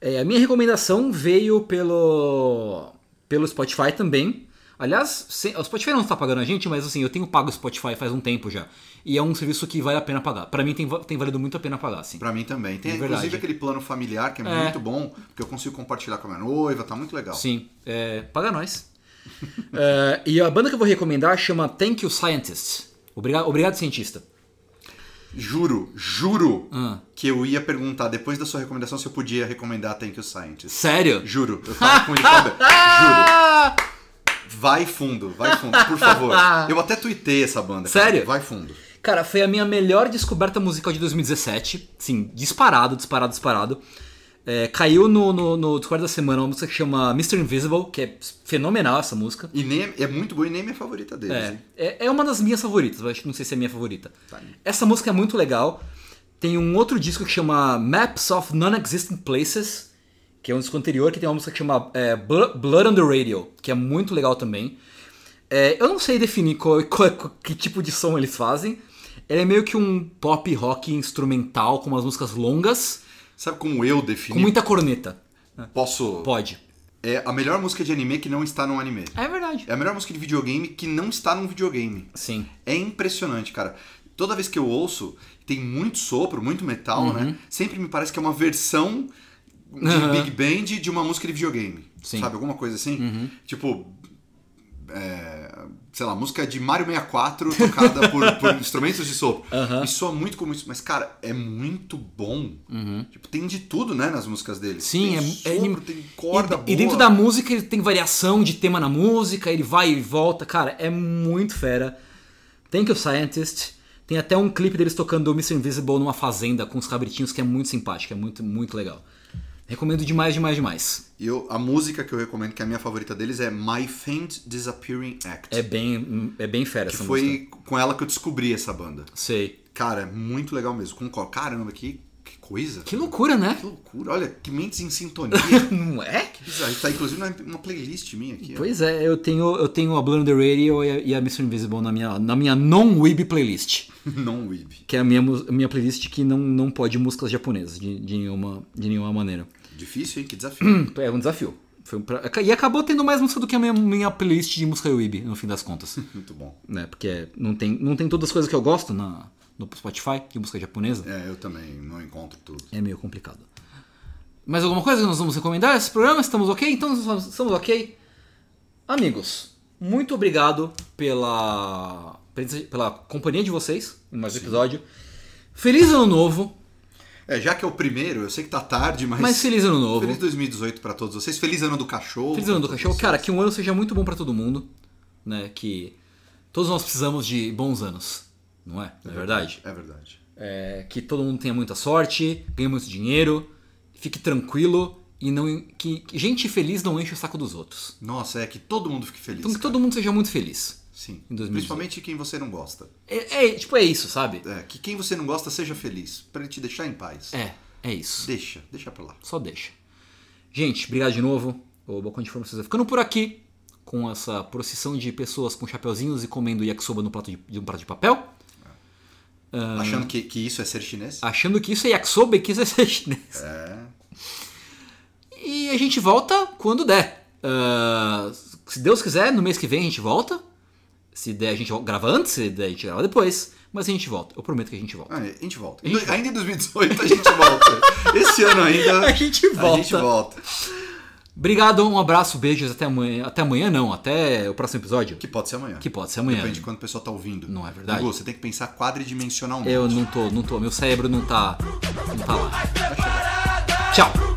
É, a minha recomendação veio pelo, pelo Spotify também. Aliás, se- o Spotify não está pagando a gente, mas assim, eu tenho pago o Spotify faz um tempo já. E é um serviço que vale a pena pagar. Pra mim tem, tem valido muito a pena pagar, assim. Pra mim também. Tem É inclusive verdade. aquele plano familiar que é, É. muito bom, porque eu consigo compartilhar com a minha noiva, tá muito legal. Sim, é, paga nós. É, e a banda que eu vou recomendar chama Thank You Scientist. Obrigado, obrigado cientista. Juro, juro Ah. que eu ia perguntar depois da sua recomendação se eu podia recomendar Thank You Scientist. Sério? Juro, eu tava com ele Juro. Vai fundo, vai fundo, por favor. Eu até tuitei essa banda. cara. Sério? Vai fundo. Cara, foi a minha melhor descoberta musical de 2017. Sim, disparado, disparado, disparado. É, caiu no, no, no Discord da semana uma música que chama Mr. Invisible, que é fenomenal essa música. E nem é, é muito boa e nem é minha favorita deles. É, é, é uma das minhas favoritas, eu acho que não sei se é minha favorita. Tá. Essa música é muito legal. Tem um outro disco que chama Maps of Non-Existent Places, que é um disco anterior, que tem uma música que chama é, Blo- Blood on the Radio, que é muito legal também. É, eu não sei definir qual- qual- que tipo de som eles fazem. Ele é meio que um pop rock instrumental com umas músicas longas, Sabe como eu com defini? muita corneta. Posso. Pode. É a melhor música de anime que não está num anime. É verdade. É a melhor música de videogame que não está num videogame. Sim. É impressionante, cara. Toda vez que eu ouço, tem muito sopro, muito metal, né? Sempre me parece que é uma versão Uhum. Big Band de uma música de videogame. Sim. Sabe? Alguma coisa assim. Tipo, é, sei lá, música de Mario 64 tocada por, por instrumentos de sopro. E soa muito como isso, mas cara, é muito bom. Tipo, tem de tudo, né, nas músicas dele. Sim, tem é, é sopro, tem corda e, boa. e dentro da música ele tem variação de tema na música, ele vai e volta, cara, é muito fera. Thank you Scientist. Tem até um clipe deles tocando o Mr. Invisible numa fazenda com os cabritinhos que é muito simpático, é muito, muito legal. Recomendo demais, demais, demais. E eu, a música que eu recomendo, que é a minha favorita deles, é My Faint Disappearing Act. É bem, é bem fera que essa foi música. com ela que eu descobri essa banda. Sei. Cara, é muito legal mesmo. Concordo. Caramba, que coisa. Que loucura, né? Que loucura. Olha, que mentes em sintonia. Não é? que bizarro. Tá inclusive numa uma playlist minha aqui. ó. Pois é, eu tenho, eu tenho a the Radio e a, e a Mr. Invisible na minha, na minha non-weeb playlist. Não weeb. Que é a minha, minha playlist que não, não pode músicas japonesas de, de, nenhuma, de nenhuma maneira. Difícil, hein? Que desafio. É um desafio. Foi um pra- E acabou tendo mais música do que a minha, minha playlist de música weeb, no fim das contas. muito bom. né? Porque não tem, não tem todas as coisas que eu gosto na, no Spotify de música japonesa. É, eu também não encontro tudo. É meio complicado. Mais alguma coisa que nós vamos recomendar esse programa? Estamos ok? Então estamos- ok. Amigos, muito obrigado pela, pela companhia de vocês em mais um episódio. Feliz ano novo, É, já que é o primeiro, eu sei que tá tarde, mas. mas feliz ano novo. Feliz 2018 pra todos vocês. Feliz ano do cachorro. Feliz ano do cachorro. todos Cara, vocês. que um ano seja muito bom pra todo mundo, né? Que todos nós precisamos de bons anos, não é? Não é verdade? É verdade. É, que todo mundo tenha muita sorte, ganhe muito dinheiro, fique tranquilo e não que, que gente feliz não enche o saco dos outros. Nossa, é que todo mundo fique feliz. Então que cara. todo mundo seja muito feliz. Sim. em 2018. Principalmente quem você não gosta. É, é, tipo é isso, sabe? É, que quem você não gosta seja feliz. Pra ele te deixar em paz. É, é isso. Deixa, deixa pra lá. Só deixa. Gente, obrigado de novo. O Balcão de Informações vai ficando por aqui com essa procissão de pessoas com chapeuzinhos e comendo yakisoba no prato de, de um prato de papel. Achando que, que isso é ser chinês? achando que isso é yakisoba e que isso é ser chinês. É. E a gente volta quando der. Ah, se Deus quiser, no mês que vem a gente volta. Se der, a gente grava antes, se der, a gente grava depois. Mas a gente volta. Eu prometo que a gente volta. Ah, a gente volta. A gente Ainda em 2018 a gente volta. Esse ano ainda. A gente A volta. gente volta. Obrigado, um abraço, beijos. Até amanhã. Até amanhã não, até o próximo episódio. Que pode ser amanhã. Que pode ser amanhã. Depende de quando a pessoa tá ouvindo. Não é verdade? Hugo, você tem que pensar quadridimensionalmente. Eu não tô, não tô. Meu cérebro não tá. Não tá lá. Tchau.